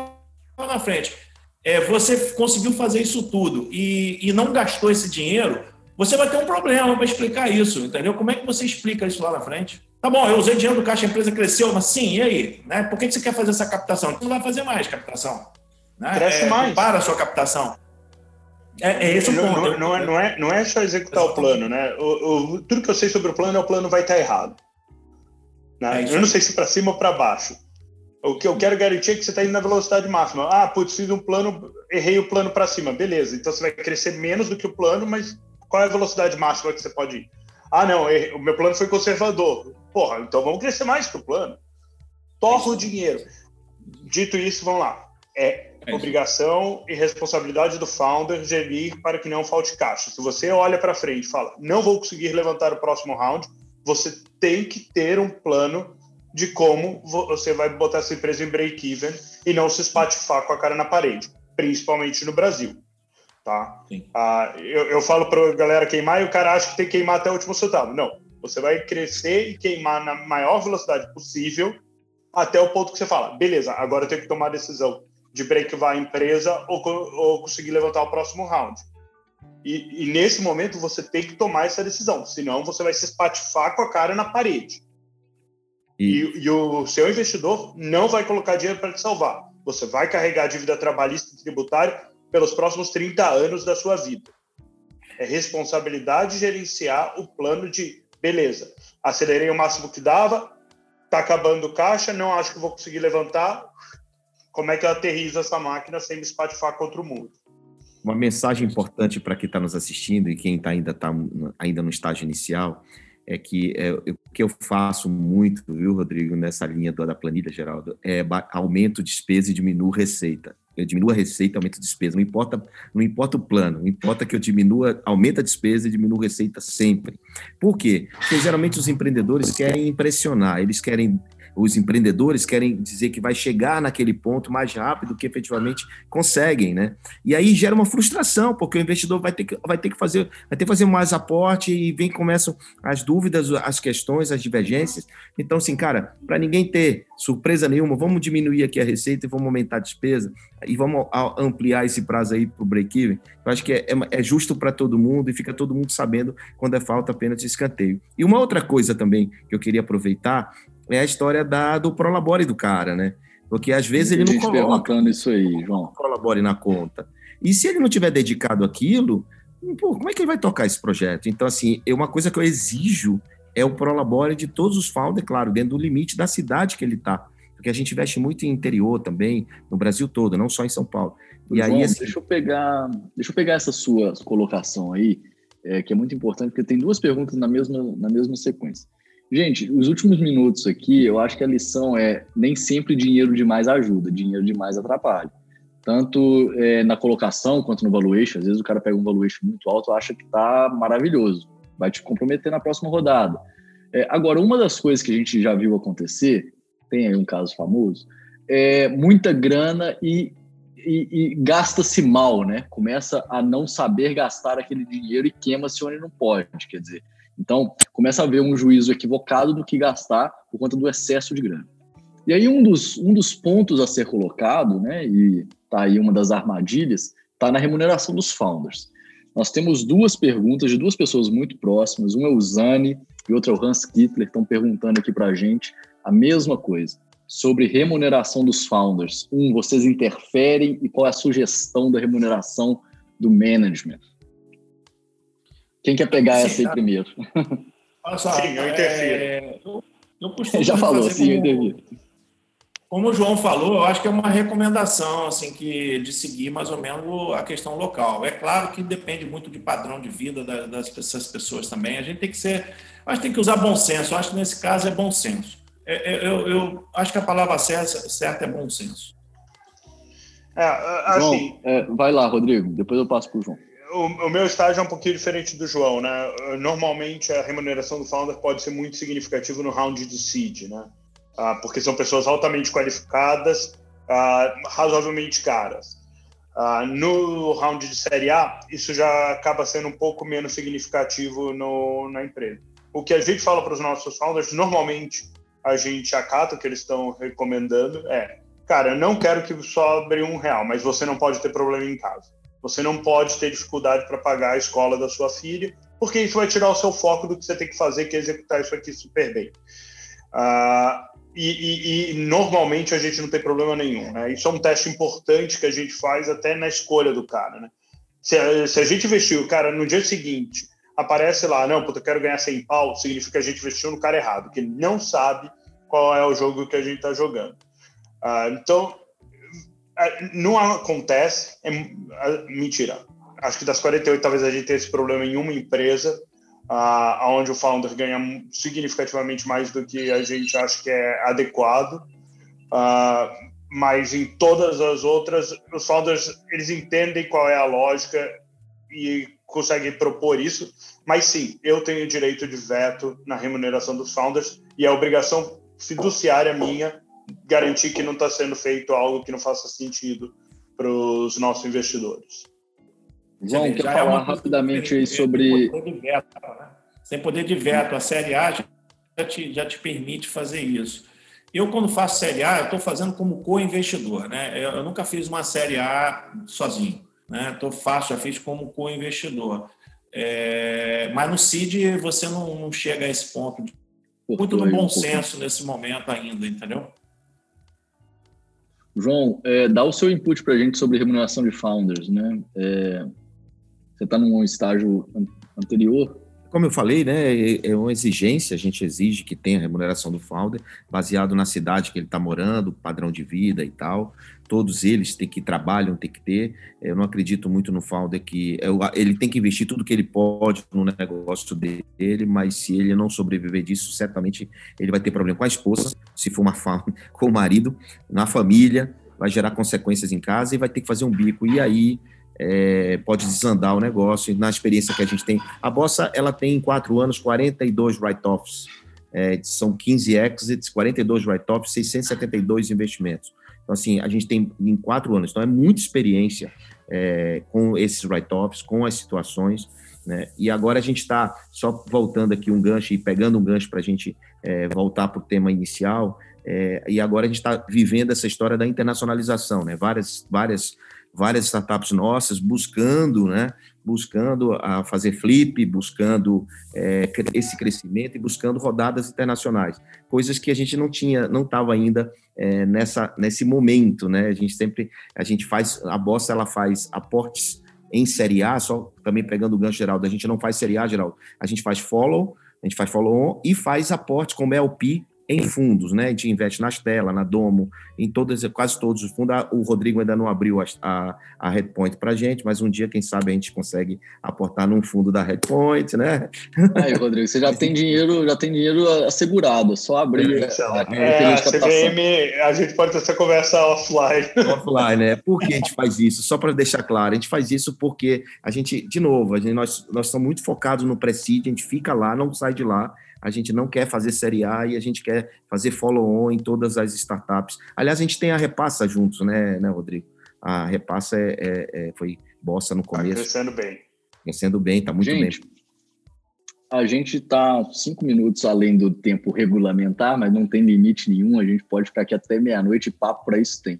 lá na frente é, você conseguiu fazer isso tudo e, e não gastou esse dinheiro, você vai ter um problema para explicar isso, entendeu? Como é que você explica isso lá na frente? Tá bom, eu usei dinheiro do caixa, a empresa cresceu, mas sim, e aí? Né? Por que você quer fazer essa captação? Você não vai fazer mais captação. Né? Cresce é, mais. Para a sua captação. É, é esse o não, ponto. Não, não, é, não, é, não é só executar o plano, né? O, o, tudo que eu sei sobre o plano é o plano vai estar errado. Né? É eu não sei se para cima ou para baixo. O que eu quero garantir é que você está indo na velocidade máxima. Ah, putz, fiz um plano, errei o plano para cima. Beleza, então você vai crescer menos do que o plano, mas qual é a velocidade máxima que você pode ir? Ah, não, o meu plano foi conservador. Porra, então vamos crescer mais que o plano. Torra o dinheiro. Dito isso, vamos lá. É, é obrigação e responsabilidade do founder gerir para que não falte caixa. Se você olha para frente e fala, não vou conseguir levantar o próximo round, você tem que ter um plano de como você vai botar essa empresa em break-even e não se espatifar com a cara na parede, principalmente no Brasil. Tá? Ah, eu, eu falo para a galera queimar e o cara acha que tem que queimar até o último centavo. Não, você vai crescer e queimar na maior velocidade possível até o ponto que você fala, beleza, agora eu tenho que tomar a decisão de break-var a empresa ou, ou, conseguir levantar o próximo round. E, e, nesse momento você tem que tomar essa decisão, senão você vai se espatifar com a cara na parede. E, e o seu investidor não vai colocar dinheiro para te salvar. Você vai carregar a dívida trabalhista e tributária pelos próximos 30 anos da sua vida. É responsabilidade gerenciar o plano de, beleza, acelerei o máximo que dava, tá acabando o caixa, não acho que vou conseguir levantar. Como é que eu aterrizo essa máquina sem me espatifar contra o mundo? Uma mensagem importante para quem está nos assistindo e quem tá ainda está ainda no estágio inicial é que é, o que eu faço muito, viu, Rodrigo, nessa linha da planilha, Geraldo, é aumento despesa e diminuo receita. Eu diminuo a receita, aumento a despesa. Não importa, não importa o plano, importa que eu diminua, aumenta a despesa e diminuo a receita sempre. Por quê? Porque geralmente os empreendedores querem impressionar, eles querem os empreendedores querem dizer que vai chegar naquele ponto mais rápido que efetivamente conseguem, né? E aí gera uma frustração, porque o investidor vai ter que, vai ter que fazer, vai ter que fazer mais aporte e vem começam as dúvidas, as questões, as divergências. Então, assim, cara, para ninguém ter surpresa nenhuma, vamos diminuir aqui a receita e vamos aumentar a despesa e vamos ampliar esse prazo aí para o break-even. Eu acho que é, é, é justo para todo mundo e fica todo mundo sabendo quando é falta apenas de escanteio. E uma outra coisa também que eu queria aproveitar é a história da, do prolabore do cara, né? Porque às vezes ele não coloca isso aí, João. prolabore na conta. E se ele não tiver dedicado aquilo, como é que ele vai tocar esse projeto? Então, assim, é uma coisa que eu exijo é o prolabore de todos os founders, claro, dentro do limite da cidade que ele está. Porque a gente investe muito em interior também, no Brasil todo, não só em São Paulo. E João, aí, assim... deixa eu pegar, deixa eu pegar essa sua colocação aí, é, que é muito importante, porque tem duas perguntas na mesma, na mesma sequência. Gente, os últimos minutos aqui, eu acho que a lição é nem sempre dinheiro demais ajuda, dinheiro demais atrapalha. Tanto é, na colocação quanto no valuation. Às vezes o cara pega um valuation muito alto acha que está maravilhoso, vai te comprometer na próxima rodada. É, agora, uma das coisas que a gente já viu acontecer, tem aí um caso famoso, é muita grana e, e, e gasta-se mal, né? Começa a não saber gastar aquele dinheiro e queima-se onde não pode. Quer dizer, então, começa a haver um juízo equivocado do que gastar por conta do excesso de grana. E aí, um dos, um dos pontos a ser colocado, né, e tá aí uma das armadilhas, está na remuneração dos founders. Nós temos duas perguntas de duas pessoas muito próximas, um é o Zani e outro é o Hans Kittler, estão perguntando aqui para a gente a mesma coisa, sobre remuneração dos founders. Um, vocês interferem e qual é a sugestão da remuneração do management? Quem quer pegar sim, essa aí tá. primeiro? Olha só, sim, eu interfiro. É, eu, eu Já falou, sim, como, eu interfiro. Como o João falou, eu acho que é uma recomendação assim que de seguir mais ou menos a questão local. É claro que depende muito de padrão de vida das, dessas pessoas também. A gente tem que ser, acho que tem que usar bom senso. Eu acho que nesse caso é bom senso. É, é, eu, eu, acho que a palavra certa, certa é bom senso. É, assim, João, é, vai lá, Rodrigo. Depois eu passo para o João o, o, meu estágio é um pouquinho diferente do João, né? Normalmente a remuneração do founder pode ser muito significativa no round de seed, né? Ah, porque são pessoas altamente qualificadas, ah, razoavelmente caras. Ah, no round de série A, isso já acaba sendo um pouco menos significativo no, na empresa. O que a gente fala para os nossos founders, normalmente a gente acata o que eles estão recomendando é, cara, eu não quero que sobre um real, mas você não pode ter problema em casa você não pode ter dificuldade para pagar a escola da sua filha, porque isso vai tirar o seu foco do que você tem que fazer, que é executar isso aqui super bem. Uh, e, e, e, normalmente a gente não tem problema nenhum. Né? Isso é um teste importante que a gente faz até na escolha do cara. Né? Se, a, se a gente investiu, cara, no dia seguinte aparece lá, não, puta, eu quero ganhar 100 pau, significa que a gente investiu no cara errado, que não sabe qual é o jogo que a gente está jogando. Uh, então, não acontece, é, é, mentira. Acho que das 48 talvez a gente tenha esse problema em uma empresa, uh, onde o founder ganha significativamente mais do que a gente acha que é adequado. Uh, mas em todas as outras, os founders eles entendem qual é a lógica e conseguem propor isso. Mas sim, eu tenho direito de veto na remuneração dos founders e é obrigação fiduciária minha garantir que não está sendo feito algo que não faça sentido para os nossos investidores. João, quer é falar é rapidamente aí sobre. Poder veto, né? Sem poder de veto, a Série A já te, já te permite fazer isso. Eu, quando faço Série A, eu estou fazendo como co-investidor. Né? Eu, eu, nunca fiz uma Série A sozinho. Né? Tô, faço, já fiz como co-investidor. É, mas no CID você não, não, chega a esse ponto. Muito no bom senso nesse momento ainda, entendeu? João, é, dá o seu input para a gente sobre remuneração de founders. Né? É, você está num estágio anterior como eu falei, né, é, é uma exigência, a gente exige que tenha remuneração do founder, baseado na cidade que ele está morando, padrão de vida e tal. Todos eles têm que trabalham, tem que ter. Eu não acredito muito no founder que é ele tem que investir tudo que ele pode no negócio dele, mas se ele não sobreviver disso, certamente ele vai ter problema com a esposa, se for uma founder, com o marido, na família, vai gerar consequências em casa e vai ter que fazer um bico. E aí é, pode desandar o negócio. Na experiência que a gente tem, a Bossa ela tem em quatro anos 42 write-offs, é, são 15 exits, 42 write-offs, 672 investimentos. Então, assim, a gente tem em quatro anos, então é muita experiência é, com esses write-offs, com as situações. Né? E agora a gente está só voltando aqui um gancho e pegando um gancho para a gente é, voltar para o tema inicial. É, e agora a gente está vivendo essa história da internacionalização, né? Várias, várias várias startups nossas buscando, né, buscando a fazer flip, buscando é, esse crescimento e buscando rodadas internacionais, coisas que a gente não tinha, não estava ainda é, nessa nesse momento, né? A gente sempre a gente faz a Bossa ela faz aportes em série A, só também pegando o gancho geral, a gente não faz série A geral, a gente faz follow, a gente faz follow on e faz aporte como LP em fundos, né? A gente investe na Stella, na Domo, em todas, quase todos os fundos. O Rodrigo ainda não abriu a, a, a Redpoint para a gente, mas um dia, quem sabe, a gente consegue aportar num fundo da Redpoint, né? Aí, Rodrigo, você já tem dinheiro, já tem dinheiro assegurado, só abrir. É, é, a CVM, a gente pode ter essa conversa offline. Offline, né? Por que a gente faz isso? Só para deixar claro, a gente faz isso porque a gente, de novo, a gente, nós, nós estamos muito focados no pré-seed, a gente fica lá, não sai de lá a gente não quer fazer série A e a gente quer fazer follow-on em todas as startups. Aliás, a gente tem a Repassa juntos, né, né Rodrigo? A Repassa é, é, é foi bossa no tá começo. Tá crescendo bem. Crescendo bem, tá muito gente, bem. A gente está cinco minutos além do tempo regulamentar, mas não tem limite nenhum. A gente pode ficar aqui até meia-noite e papo para isso tem.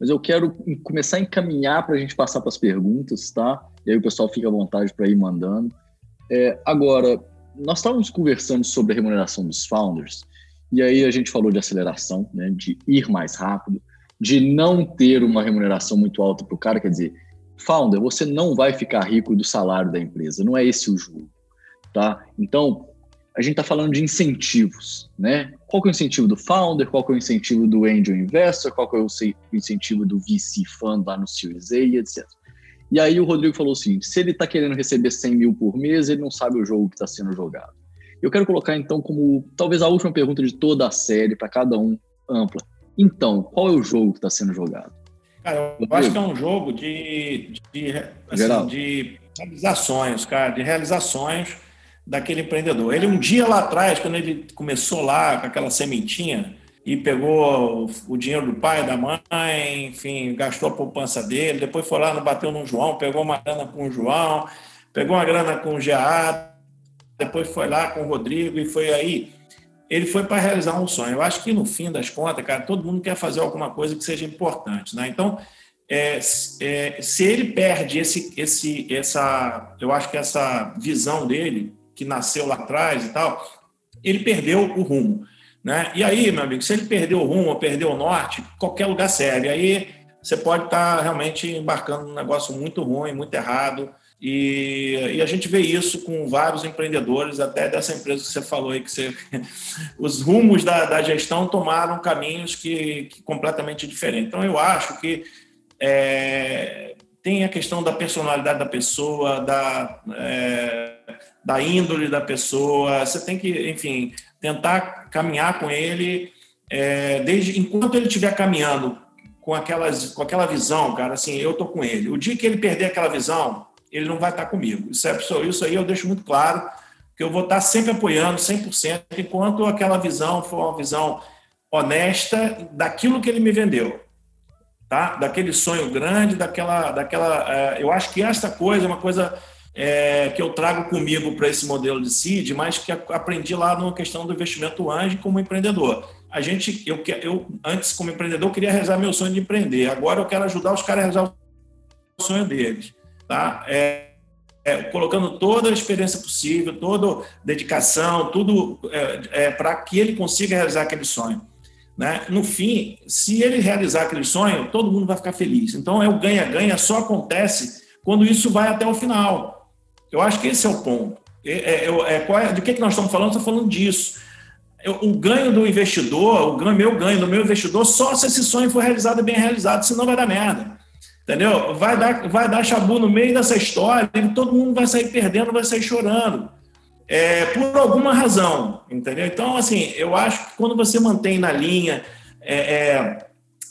Mas eu quero começar a encaminhar para a gente passar para as perguntas, tá? E aí o pessoal fica à vontade para ir mandando. É, agora, nós estávamos conversando sobre a remuneração dos founders, e aí a gente falou de aceleração, né, de ir mais rápido, de não ter uma remuneração muito alta para o cara, quer dizer, founder, você não vai ficar rico do salário da empresa, não é esse o jogo, tá? Então, a gente está falando de incentivos, né? Qual que é o incentivo do founder, qual que é o incentivo do angel investor, qual que é o incentivo do VC fund lá no Series A, etc. E aí o Rodrigo falou o seguinte: se ele está querendo receber 100 mil por mês, ele não sabe o jogo que está sendo jogado. Eu quero colocar então como talvez a última pergunta de toda a série para cada um ampla. Então, qual é o jogo que está sendo jogado? Cara, eu acho que é um jogo de, de, assim, de realizações, cara, de realizações daquele empreendedor. Ele um dia lá atrás, quando ele começou lá com aquela sementinha, e pegou o dinheiro do pai, da mãe, enfim, gastou a poupança dele, depois foi lá, bateu no João, pegou uma grana com o João, pegou uma grana com o GA, depois foi lá com o Rodrigo e foi aí. Ele foi para realizar um sonho. Eu acho que no fim das contas, cara, todo mundo quer fazer alguma coisa que seja importante, né? Então, é, é, se ele perde esse, esse, essa, eu acho que essa visão dele que nasceu lá atrás e tal, ele perdeu o rumo. Né? E aí, meu amigo, se ele perdeu o rumo ou perdeu o norte, qualquer lugar serve. Aí você pode estar tá realmente embarcando num negócio muito ruim, muito errado. E, e, a gente vê isso com vários empreendedores, até dessa empresa que você falou aí, que você, os rumos da, da gestão tomaram caminhos que, que completamente diferentes. Então, eu acho que é, tem a questão da personalidade da pessoa, da, é, da índole da pessoa. Você tem que, enfim, tentar caminhar com ele é, desde enquanto ele estiver caminhando com, aquelas, com aquela visão, cara, assim, eu tô com ele. O dia que ele perder aquela visão, ele não vai estar comigo. Isso, é, isso aí eu deixo muito claro, que eu vou estar sempre apoiando 100%, enquanto aquela visão for uma visão honesta daquilo que ele me vendeu. Tá? Daquele sonho grande, daquela. daquela é, eu acho que esta coisa é uma coisa é, que eu trago comigo para esse modelo de CID, mas que aprendi lá na questão do investimento anjo como empreendedor. A gente, eu, eu antes como empreendedor queria realizar meu sonho de empreender. Agora eu quero ajudar os caras a realizar o sonho deles, tá? É, é, colocando toda a experiência possível, toda dedicação, tudo é, é, para que ele consiga realizar aquele sonho. Né? No fim, se ele realizar aquele sonho, todo mundo vai ficar feliz. Então, é o ganha-ganha, só acontece quando isso vai até o final. Eu acho que esse é o ponto. É, é, é, é de que, que nós estamos falando? Estamos falando disso. O ganho do investidor, o ganho, meu ganho do meu investidor, só se esse sonho for realizado bem realizado, senão vai dar merda. Entendeu? Vai dar, vai dar chabu no meio dessa história e todo mundo vai sair perdendo, vai sair chorando. É, por alguma razão, entendeu? Então, assim, eu acho que quando você mantém na linha, é, é,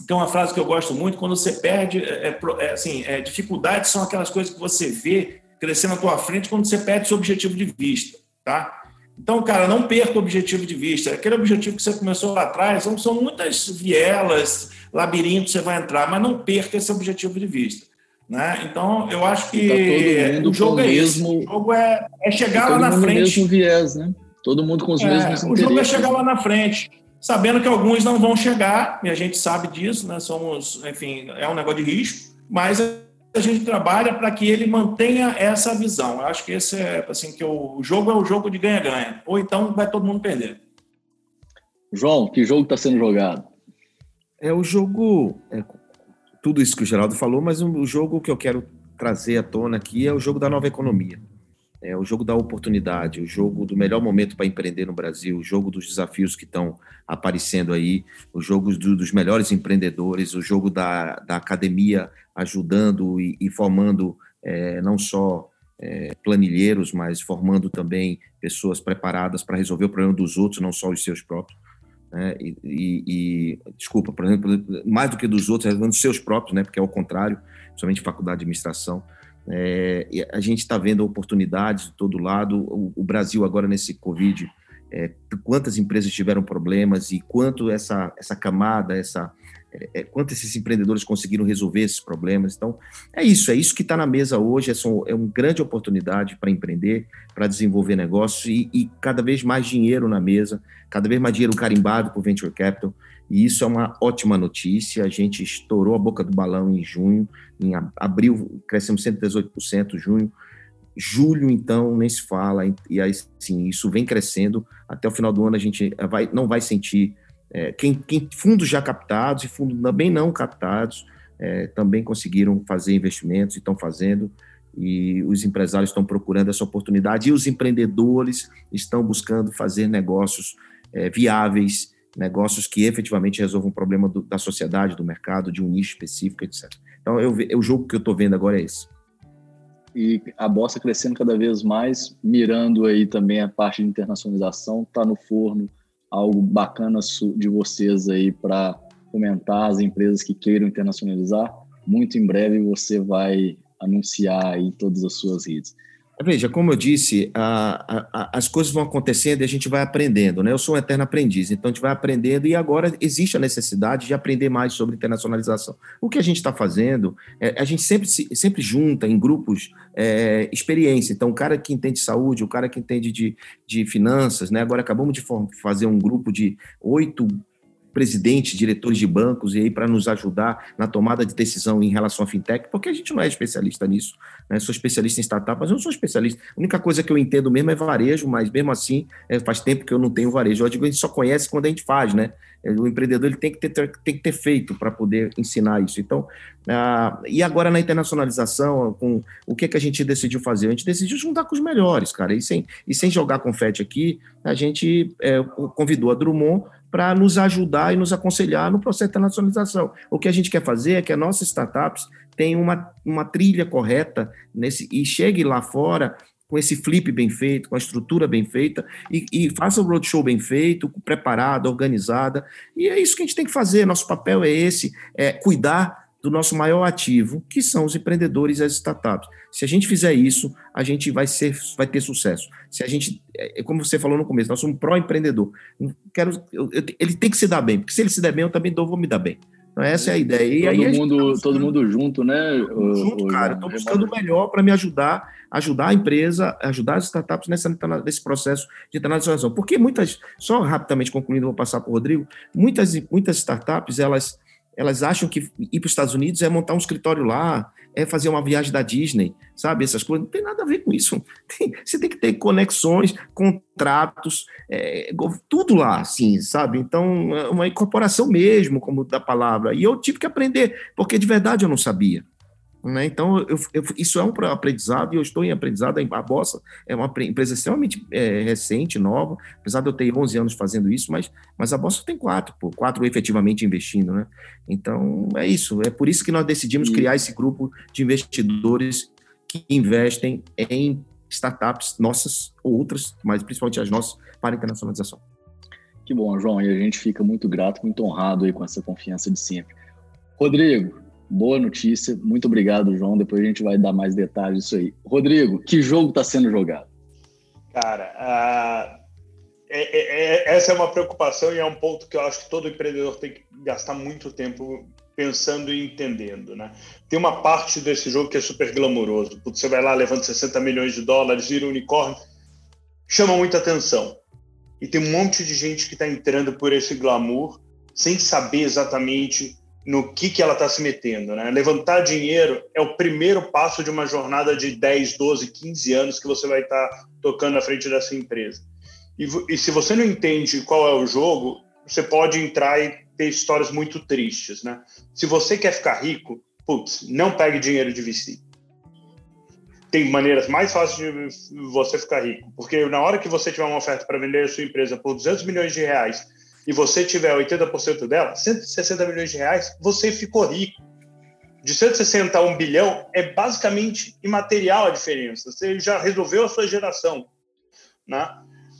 tem uma frase que eu gosto muito, quando você perde, é, é, é assim, dificuldades são aquelas coisas que você vê crescendo na tua frente quando você perde seu objetivo de vista, tá? Então, cara, não perca o objetivo de vista. Aquele objetivo que você começou lá atrás, são, são muitas vielas, labirinto você vai entrar, mas não perca esse objetivo de vista. Né? Então, eu acho que tá o jogo é mesmo, isso. O jogo é, é chegar lá na frente. mesmo viés, né? Todo mundo com os é, mesmos O jogo é chegar lá na frente, sabendo que alguns não vão chegar, e a gente sabe disso, né? Somos, enfim, é um negócio de risco, mas a gente trabalha para que ele mantenha essa visão. Eu acho que esse é assim que o jogo é o jogo de ganha-ganha, ou então vai todo mundo perder. João, que jogo está sendo jogado? É o jogo, é, tudo isso que o Geraldo falou, mas o jogo que eu quero trazer à tona aqui é o jogo da nova economia. É o jogo da oportunidade, o jogo do melhor momento para empreender no Brasil, o jogo dos desafios que estão aparecendo aí, o jogo do, dos melhores empreendedores, o jogo da, da academia ajudando e, e formando é, não só é, planilheiros, mas formando também pessoas preparadas para resolver o problema dos outros, não só os seus próprios. Né? E, e, e, desculpa, por exemplo, mais do que dos outros, resolvendo os seus próprios, né? porque é o contrário, somente faculdade de administração. É, a gente está vendo oportunidades de todo lado. O, o Brasil agora nesse Covid, é, quantas empresas tiveram problemas e quanto essa essa camada, essa é, é, quanto esses empreendedores conseguiram resolver esses problemas. Então, é isso, é isso que está na mesa hoje, é, só, é uma grande oportunidade para empreender, para desenvolver negócios e, e, cada vez mais dinheiro na mesa, cada vez mais dinheiro carimbado por Venture Capital, e isso é uma ótima notícia, a gente estourou a boca do balão em junho, em abril crescemos 118%, junho, julho, então, nem se fala, e aí, sim, isso vem crescendo, até o final do ano a gente vai, não vai sentir é, quem, quem, fundos já captados e fundos também não captados é, também conseguiram fazer investimentos e estão fazendo. E os empresários estão procurando essa oportunidade e os empreendedores estão buscando fazer negócios é, viáveis, negócios que efetivamente resolvam o problema do, da sociedade, do mercado, de um nicho específico, etc. Então, eu, o jogo que eu estou vendo agora é esse. E a Bossa crescendo cada vez mais, mirando aí também a parte de internacionalização, está no forno, algo bacana de vocês aí para comentar as empresas que queiram internacionalizar. Muito em breve você vai anunciar aí todas as suas redes. Veja, como eu disse, a, a, as coisas vão acontecendo e a gente vai aprendendo, né? Eu sou um eterno aprendiz, então a gente vai aprendendo e agora existe a necessidade de aprender mais sobre internacionalização. O que a gente está fazendo, é, a gente sempre, sempre junta em grupos é, experiência. Então, o cara que entende saúde, o cara que entende de, de finanças, né? Agora acabamos de fazer um grupo de oito presidentes, diretores de bancos, e aí para nos ajudar na tomada de decisão em relação à fintech, porque a gente não é especialista nisso. Né? Sou especialista em startup, mas eu não sou especialista. A única coisa que eu entendo mesmo é varejo, mas mesmo assim é, faz tempo que eu não tenho varejo. Eu digo, a gente só conhece quando a gente faz, né? O empreendedor ele tem que ter, tem que ter feito para poder ensinar isso. Então, ah, e agora na internacionalização, com o que, que a gente decidiu fazer? A gente decidiu juntar com os melhores, cara. E sem, e sem jogar confete aqui, a gente é, convidou a Drummond para nos ajudar e nos aconselhar no processo de internacionalização. O que a gente quer fazer é que as nossas startups tenham uma, uma trilha correta nesse, e chegue lá fora com esse flip bem feito, com a estrutura bem feita, e, e faça o roadshow bem feito, preparada, organizada. E é isso que a gente tem que fazer. Nosso papel é esse: é cuidar do nosso maior ativo, que são os empreendedores e as startups. Se a gente fizer isso, a gente vai, ser, vai ter sucesso. Se a gente, é, é como você falou no começo, nós somos um pró-empreendedor. Quero, eu, eu, ele tem que se dar bem, porque se ele se der bem, eu também vou me dar bem. Então, essa é a ideia. Todo, mundo, tá todo mundo junto, né? Junto, o, cara. Estou buscando o melhor para me ajudar, ajudar a empresa, ajudar as startups nessa, nesse processo de internacionalização. Porque muitas, só rapidamente concluindo, vou passar para o Rodrigo, muitas, muitas startups, elas elas acham que ir para os Estados Unidos é montar um escritório lá, é fazer uma viagem da Disney, sabe? Essas coisas. Não tem nada a ver com isso. Tem, você tem que ter conexões, contratos, é, tudo lá, assim, sabe? Então, é uma incorporação mesmo, como da palavra. E eu tive que aprender, porque de verdade eu não sabia. Né? Então, eu, eu, isso é um aprendizado e eu estou em aprendizado. A Bossa é uma empresa extremamente é, recente, nova, apesar de eu ter 11 anos fazendo isso, mas, mas a Bossa tem quatro, pô, quatro efetivamente investindo. Né? Então, é isso. É por isso que nós decidimos e... criar esse grupo de investidores que investem em startups nossas ou outras, mas principalmente as nossas, para internacionalização. Que bom, João, e a gente fica muito grato, muito honrado aí com essa confiança de sempre. Rodrigo, Boa notícia, muito obrigado, João. Depois a gente vai dar mais detalhes disso aí. Rodrigo, que jogo está sendo jogado? Cara, é, é, é, essa é uma preocupação e é um ponto que eu acho que todo empreendedor tem que gastar muito tempo pensando e entendendo, né? Tem uma parte desse jogo que é super glamouroso. Você vai lá, levanta 60 milhões de dólares, vira um unicórnio, chama muita atenção. E tem um monte de gente que está entrando por esse glamour sem saber exatamente no que, que ela está se metendo. Né? Levantar dinheiro é o primeiro passo de uma jornada de 10, 12, 15 anos que você vai estar tá tocando à frente dessa empresa. E, e, se você não entende qual é o jogo, você pode entrar e ter histórias muito tristes. Né? Se você quer ficar rico, putz, não pegue dinheiro de VC. Tem maneiras mais fáceis de você ficar rico, porque na hora que você tiver uma oferta para vender a sua empresa por 200 milhões de reais e você tiver 80% dela, 160 milhões de reais, você ficou rico. De 160 a 1 bilhão é basicamente imaterial a diferença. Você já resolveu a sua geração. Né?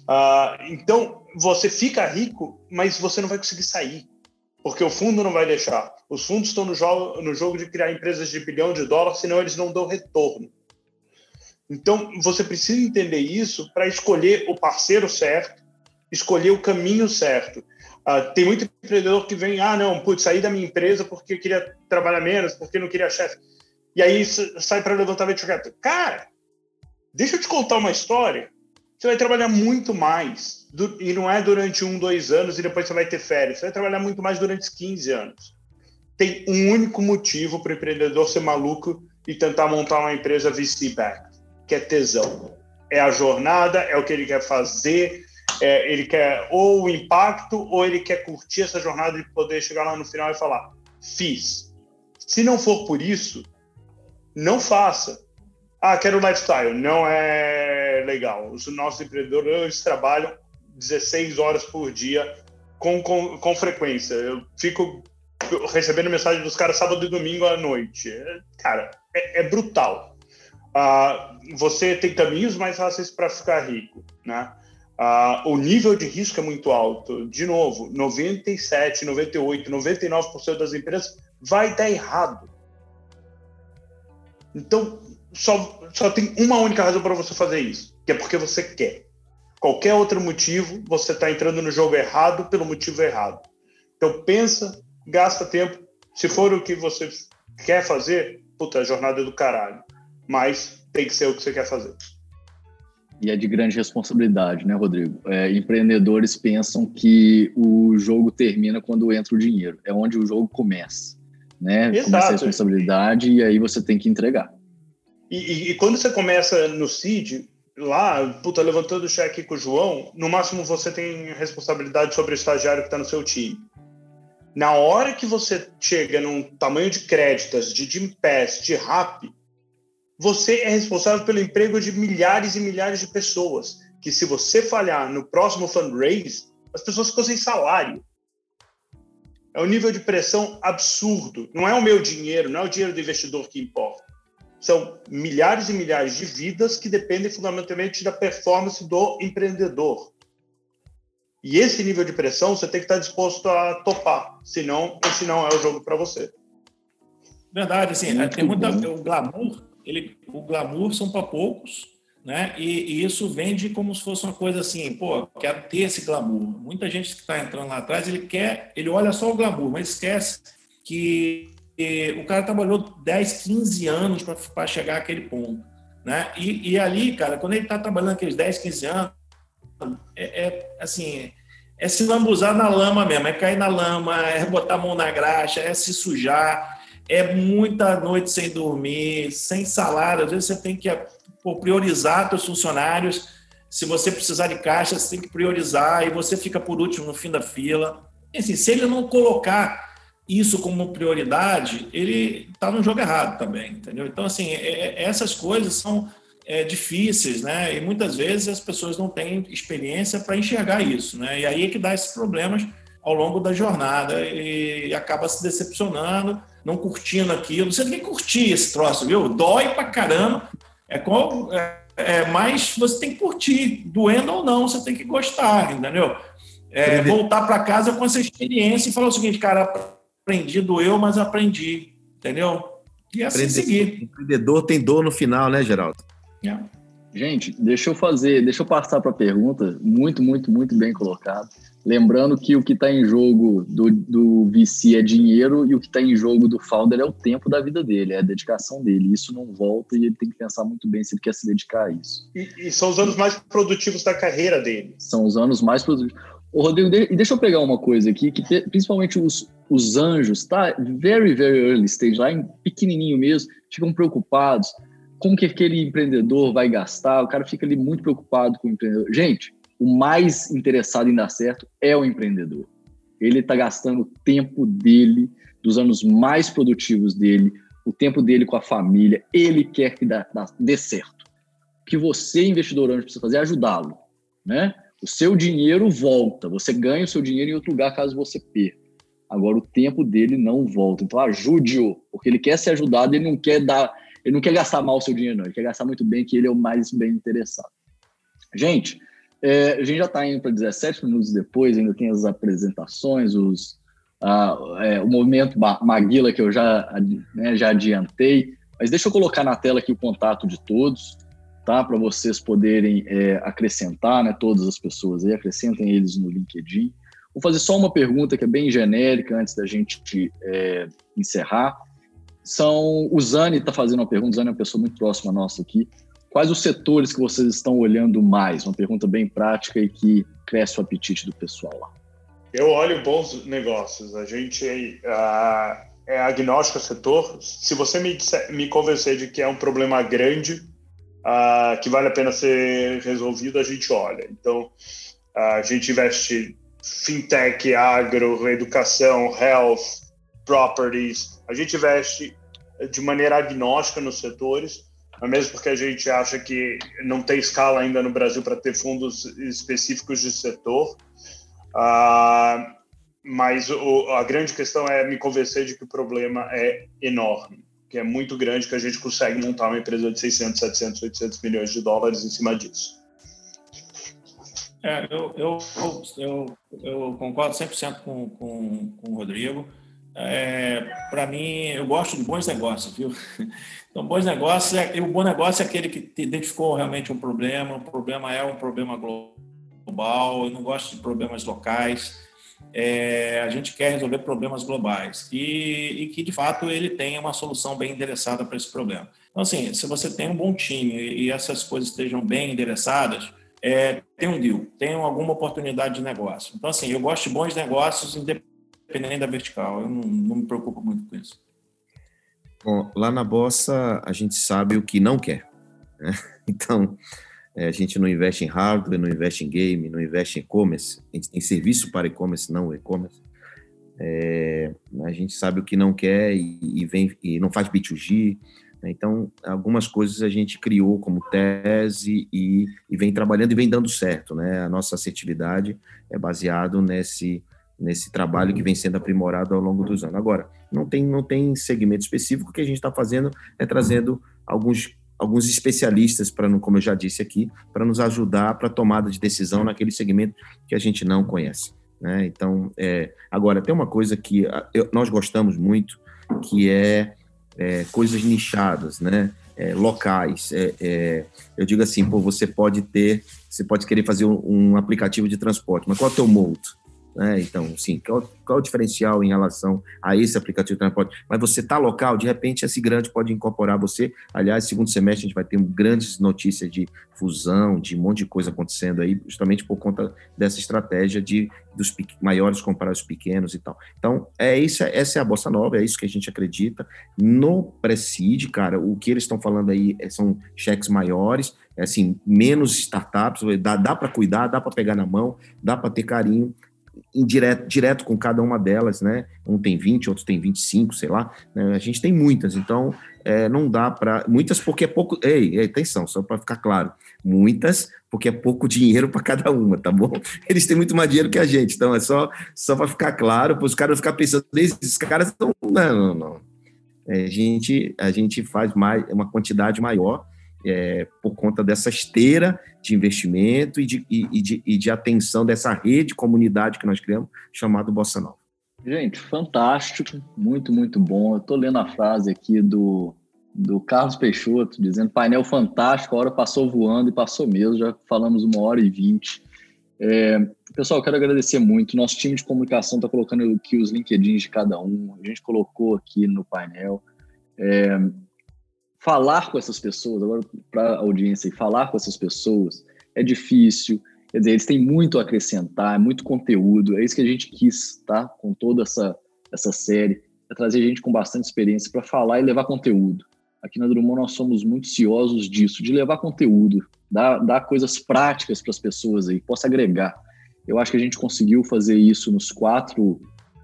Ah, então, você fica rico, mas você não vai conseguir sair, porque o fundo não vai deixar. Os fundos estão no jogo, no jogo de criar empresas de bilhão de dólares, senão eles não dão retorno. Então, você precisa entender isso para escolher o parceiro certo, escolher o caminho certo. Uh, tem muito empreendedor que vem, ah, não, putz, saí da minha empresa porque queria trabalhar menos, porque não queria chefe. E aí sai para levantar venture Cara, deixa eu te contar uma história. Você vai trabalhar muito mais. E não é durante um, dois anos e depois você vai ter férias. Você vai trabalhar muito mais durante 15 anos. Tem um único motivo para o empreendedor ser maluco e tentar montar uma empresa VC-back, que é tesão. É a jornada, é o que ele quer fazer, é, ele quer ou o impacto ou ele quer curtir essa jornada e poder chegar lá no final e falar: fiz. Se não for por isso, não faça. Ah, quero lifestyle. Não é legal. Os nossos empreendedores trabalham 16 horas por dia com, com, com frequência. Eu fico recebendo mensagem dos caras sábado e domingo à noite. Cara, é, é brutal. Ah, você tem caminhos mais fáceis para ficar rico, né? Uh, o nível de risco é muito alto. De novo, 97, 98, 99% das empresas vai dar errado. Então, só, só tem uma única razão para você fazer isso, que é porque você quer. Qualquer outro motivo, você está entrando no jogo errado pelo motivo errado. Então, pensa, gasta tempo. Se for o que você quer fazer, puta, a jornada é do caralho. Mas tem que ser o que você quer fazer e é de grande responsabilidade, né, Rodrigo? É, empreendedores pensam que o jogo termina quando entra o dinheiro, é onde o jogo começa, né? Exato. Começa a responsabilidade e aí você tem que entregar. E, e, e quando você começa no CID, lá, puta, levantando o cheque com o João, no máximo você tem responsabilidade sobre o estagiário que está no seu time. Na hora que você chega num tamanho de créditos, de Jim Pass, de RAP, você é responsável pelo emprego de milhares e milhares de pessoas. Que se você falhar no próximo fundraise, as pessoas ficam sem salário. É um nível de pressão absurdo. Não é o meu dinheiro, não é o dinheiro do investidor que importa. são milhares e milhares de vidas que dependem fundamentalmente da performance do empreendedor. E esse nível de pressão você tem que estar disposto a topar, senão esse não é o jogo para você. Verdade, assim, Muito tem muita o glamour, ele, o glamour são para poucos, né? E, e, isso vende como se fosse uma coisa assim, pô, quero ter esse glamour. Muita gente que está entrando lá atrás, ele quer, ele olha só o glamour, mas esquece que o cara trabalhou 10, 15 anos para chegar àquele ponto. Né? E, e, ali, cara, quando ele está trabalhando aqueles 10, 15 anos, é, é, assim, é se lambuzar na lama mesmo, é cair na lama, é botar a mão na graxa, é se sujar, é muita noite sem dormir, sem salário. Às vezes você tem que priorizar seus funcionários. Se você precisar de caixa, você tem que priorizar e você fica por último no fim da fila. Assim, se ele não colocar isso como prioridade, ele está no jogo errado também, entendeu? Então, assim, é, é, essas coisas são é, difíceis, né? E muitas vezes as pessoas não têm experiência para enxergar isso, né? E aí é que dá esses problemas ao longo da jornada e acaba se decepcionando, não curtindo aquilo. Você tem que curtir esse troço, viu? Dói pra caramba. É, com, é, é, mas você tem que curtir, doendo ou não, você tem que gostar, entendeu? É, voltar para casa com essa experiência e falar o seguinte, cara, aprendi, doeu, mas aprendi, entendeu? E assim Aprende, seguir. Empreendedor tem dor no final, né, Geraldo? É. Gente, deixa eu fazer, deixa eu passar para a pergunta, muito, muito, muito bem colocado. Lembrando que o que está em jogo do, do VC é dinheiro e o que está em jogo do founder é o tempo da vida dele, é a dedicação dele. Isso não volta e ele tem que pensar muito bem se ele quer se dedicar a isso. E, e são os anos mais produtivos da carreira dele. São os anos mais produtivos. Ô, Rodrigo, e deixa eu pegar uma coisa aqui, que principalmente os, os anjos, tá? Very, very early stage, lá em pequenininho mesmo, ficam preocupados. Como que aquele empreendedor vai gastar? O cara fica ali muito preocupado com o empreendedor. Gente, o mais interessado em dar certo é o empreendedor. Ele está gastando o tempo dele, dos anos mais produtivos dele, o tempo dele com a família. Ele quer que dá, dá, dê certo. O que você, investidor anjo, precisa fazer é ajudá-lo, né? O seu dinheiro volta, você ganha o seu dinheiro em outro lugar caso você perca. Agora o tempo dele não volta. Então ajude-o, porque ele quer ser ajudado, ele não quer dar, ele não quer gastar mal o seu dinheiro, não. Ele quer gastar muito bem, que ele é o mais bem interessado. Gente, é, a gente já está indo para 17 minutos depois, ainda tem as apresentações, os, é, o movimento Maguila que eu já, né, já adiantei. Mas deixa eu colocar na tela aqui o contato de todos tá? Para vocês poderem é, acrescentar, né? Todas as pessoas aí, acrescentem eles no LinkedIn. Vou fazer só uma pergunta que é bem genérica antes da gente é, encerrar. São o Zani está fazendo uma pergunta, o Zani é uma pessoa muito próxima nossa aqui. Quais os setores que vocês estão olhando mais? Uma pergunta bem prática e que cresce o apetite do pessoal lá. Eu olho bons negócios. A gente uh, é agnóstico ao setor. Se você me, me convencer de que é um problema grande, uh, que vale a pena ser resolvido, a gente olha. Então, uh, a gente investe fintech, agro, educação, health, properties. A gente investe de maneira agnóstica nos setores, mesmo porque a gente acha que não tem escala ainda no Brasil para ter fundos específicos de setor. Uh, mas o, a grande questão é me convencer de que o problema é enorme que é muito grande, que a gente consegue montar uma empresa de 600, 700, 800 milhões de dólares em cima disso. É, eu, eu, eu, eu concordo 100% com, com, com o Rodrigo. É, Para mim, eu gosto de bons negócios, viu? Então, bons negócios, é, o bom negócio é aquele que identificou realmente um problema, o problema é um problema global, eu não gosto de problemas locais é, a gente quer resolver problemas globais e, e, que, de fato, ele tenha uma solução bem endereçada para esse problema. Então, assim, se você tem um bom time e essas coisas estejam bem endereçadas, é, tem um deal, tem alguma oportunidade de negócio. Então, assim, eu gosto de bons negócios independente da vertical, eu não, não me preocupo muito com isso. Bom, lá na Bossa, a gente sabe o que não quer. Né? Então, é, a gente não investe em hardware, não investe em game, não investe em e-commerce. A gente tem serviço para e-commerce, não e-commerce. É, a gente sabe o que não quer e, e vem e não faz B2G. Né? Então, algumas coisas a gente criou como tese e, e, vem trabalhando e vem dando certo. Né? A nossa assertividade é baseado nesse nesse trabalho que vem sendo aprimorado ao longo dos anos. Agora, não tem não tem segmento específico que a gente está fazendo é trazendo alguns alguns especialistas para como eu já disse aqui para nos ajudar para tomada de decisão naquele segmento que a gente não conhece né? então é, agora tem uma coisa que eu, nós gostamos muito que é, é coisas nichadas né é, locais é, é, eu digo assim pô, você pode ter você pode querer fazer um, um aplicativo de transporte mas qual é o teu molde né? Então, sim, qual, qual é o diferencial em relação a esse aplicativo de transporte? Mas você está local, de repente esse grande pode incorporar você. Aliás, segundo semestre a gente vai ter grandes notícias de fusão, de um monte de coisa acontecendo aí, justamente por conta dessa estratégia de dos maiores comprar os pequenos e tal. Então, é isso, essa é a bossa nova, é isso que a gente acredita. No Preside, cara, o que eles estão falando aí é, são cheques maiores, é assim, menos startups, dá, dá para cuidar, dá para pegar na mão, dá para ter carinho indireto, direto com cada uma delas, né? Um tem 20, outro tem 25, sei lá. Né? A gente tem muitas, então é, não dá para. Muitas porque é pouco. Ei, atenção, só para ficar claro. Muitas porque é pouco dinheiro para cada uma, tá bom? Eles têm muito mais dinheiro que a gente, então é só, só para ficar claro, para os caras ficar pensando, esses caras estão. Não, não, não. É, a, gente, a gente faz mais, uma quantidade maior é, por conta dessa esteira de investimento e de, e, e, de, e de atenção dessa rede, comunidade que nós criamos, chamado Bossa Nova. Gente, fantástico, muito, muito bom. Eu estou lendo a frase aqui do, do Carlos Peixoto, dizendo painel fantástico, a hora passou voando e passou mesmo, já falamos uma hora e vinte. É, pessoal, quero agradecer muito. Nosso time de comunicação está colocando aqui os LinkedIns de cada um, a gente colocou aqui no painel. É, falar com essas pessoas, agora para a audiência, e falar com essas pessoas é difícil. Quer dizer, eles têm muito a acrescentar, é muito conteúdo. É isso que a gente quis, tá? Com toda essa, essa série, é trazer gente com bastante experiência para falar e levar conteúdo. Aqui na Drummond nós somos muito ciosos disso, de levar conteúdo, dar, dar coisas práticas para as pessoas aí, possa agregar. Eu acho que a gente conseguiu fazer isso nos quatro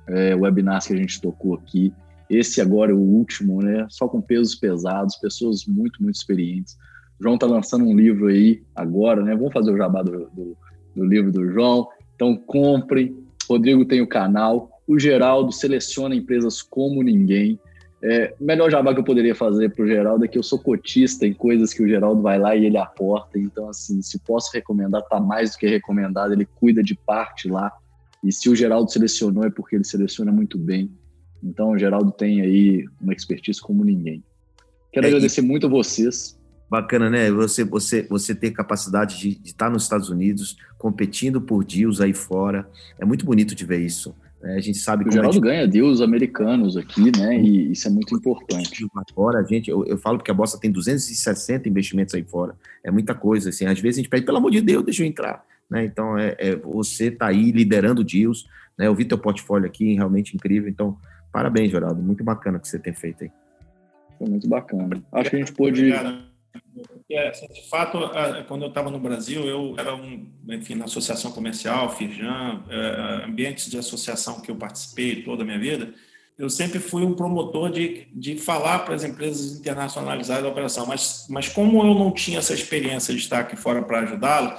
é, webinars que a gente tocou aqui. Esse agora é o último, né? Só com pesos pesados, pessoas muito, muito experientes. O João está lançando um livro aí agora, né? Vamos fazer o jabá do, do, do livro do João. Então, comprem. Rodrigo tem o canal. O Geraldo seleciona empresas como ninguém. É, melhor jabá que eu poderia fazer para o Geraldo é que eu sou cotista em coisas que o Geraldo vai lá e ele aporta. Então, assim, se posso recomendar, tá mais do que recomendado. Ele cuida de parte lá. E se o Geraldo selecionou, é porque ele seleciona muito bem. Então, o Geraldo tem aí uma expertise como ninguém. Quero é, agradecer e... muito a vocês. Bacana, né? Você, você, você ter capacidade de, de, estar nos Estados Unidos, competindo por deals aí fora. É muito bonito de ver isso. Né? A gente sabe o Geraldo é de... ganha deals americanos aqui, né? E isso é muito importante. Agora, a gente, eu, eu falo que a Bossa tem 260 investimentos aí fora. É muita coisa. Assim, às vezes a gente pede, pelo amor de Deus, deixa eu entrar. Né? Então, é, é você tá aí liderando deals. Né? Eu vi teu portfólio aqui, realmente incrível. Então, Parabéns, Geraldo. Muito bacana o que você tem feito aí. Foi muito bacana. Acho que a gente pôde. É, de fato, quando eu estava no Brasil, eu era um, enfim, na associação comercial, Firjan, é, ambientes de associação que eu participei toda a minha vida, eu sempre fui um promotor de, de falar para as empresas internacionalizar a operação, mas, mas como eu não tinha essa experiência de estar aqui fora para ajudá-lo,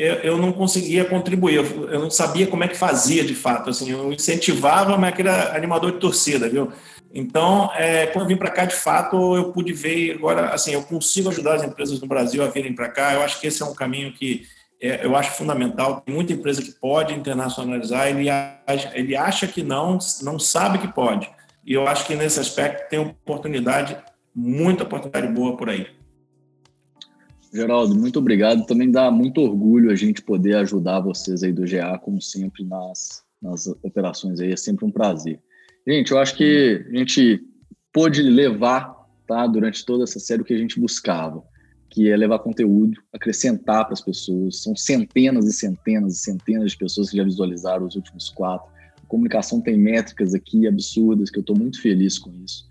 eu, eu não conseguia contribuir, eu, eu, não sabia como é que fazia de fato. Assim, eu incentivava, mas era animador de torcida, viu? Então, é, quando eu vim para cá, de fato, eu pude ver agora, assim, eu consigo ajudar as empresas no Brasil a virem para cá. Eu acho que esse é um caminho que é, eu acho fundamental. Tem muita empresa que pode internacionalizar, ele ele acha que não, não sabe que pode. E eu acho que nesse aspecto tem oportunidade, muita oportunidade boa por aí. Geraldo, muito obrigado. Também dá muito orgulho a gente poder ajudar vocês aí do GA, como sempre, nas, nas operações aí. É sempre um prazer. Gente, eu acho que a gente pôde levar, tá, durante toda essa série, o que a gente buscava, que é levar conteúdo, acrescentar para as pessoas. São centenas e centenas e centenas de pessoas que já visualizaram os últimos quatro. A comunicação tem métricas aqui absurdas, que eu estou muito feliz com isso.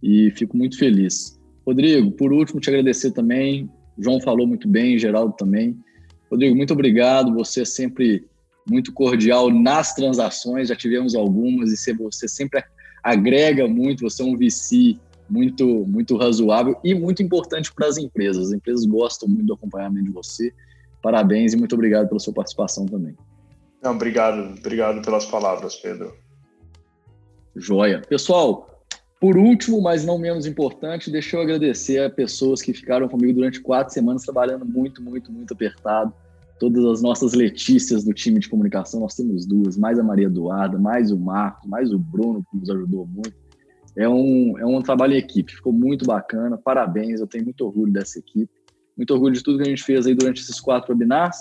E fico muito feliz. Rodrigo, por último, te agradecer também João falou muito bem, Geraldo também. Rodrigo, muito obrigado. Você é sempre muito cordial nas transações, já tivemos algumas, e você sempre agrega muito, você é um VC muito, muito razoável e muito importante para as empresas. As empresas gostam muito do acompanhamento de você. Parabéns e muito obrigado pela sua participação também. Não, obrigado, obrigado pelas palavras, Pedro. Joia. Pessoal, Por último, mas não menos importante, deixa eu agradecer a pessoas que ficaram comigo durante quatro semanas trabalhando muito, muito, muito apertado. Todas as nossas Letícias do time de comunicação, nós temos duas, mais a Maria Eduarda, mais o Marcos, mais o Bruno, que nos ajudou muito. É um, é um trabalho em equipe, ficou muito bacana, parabéns, eu tenho muito orgulho dessa equipe, muito orgulho de tudo que a gente fez aí durante esses quatro webinars.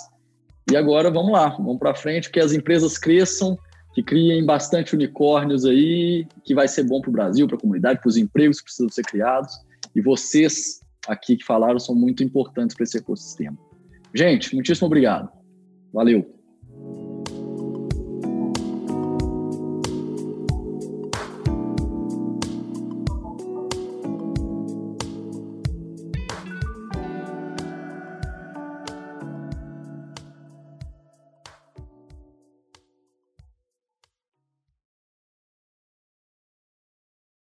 E agora vamos lá, vamos para frente, que as empresas cresçam, que criem bastante unicórnios aí, que vai ser bom para o Brasil, para a comunidade, para os empregos que precisam ser criados. E vocês aqui que falaram são muito importantes para esse ecossistema. Gente, muitíssimo obrigado. Valeu.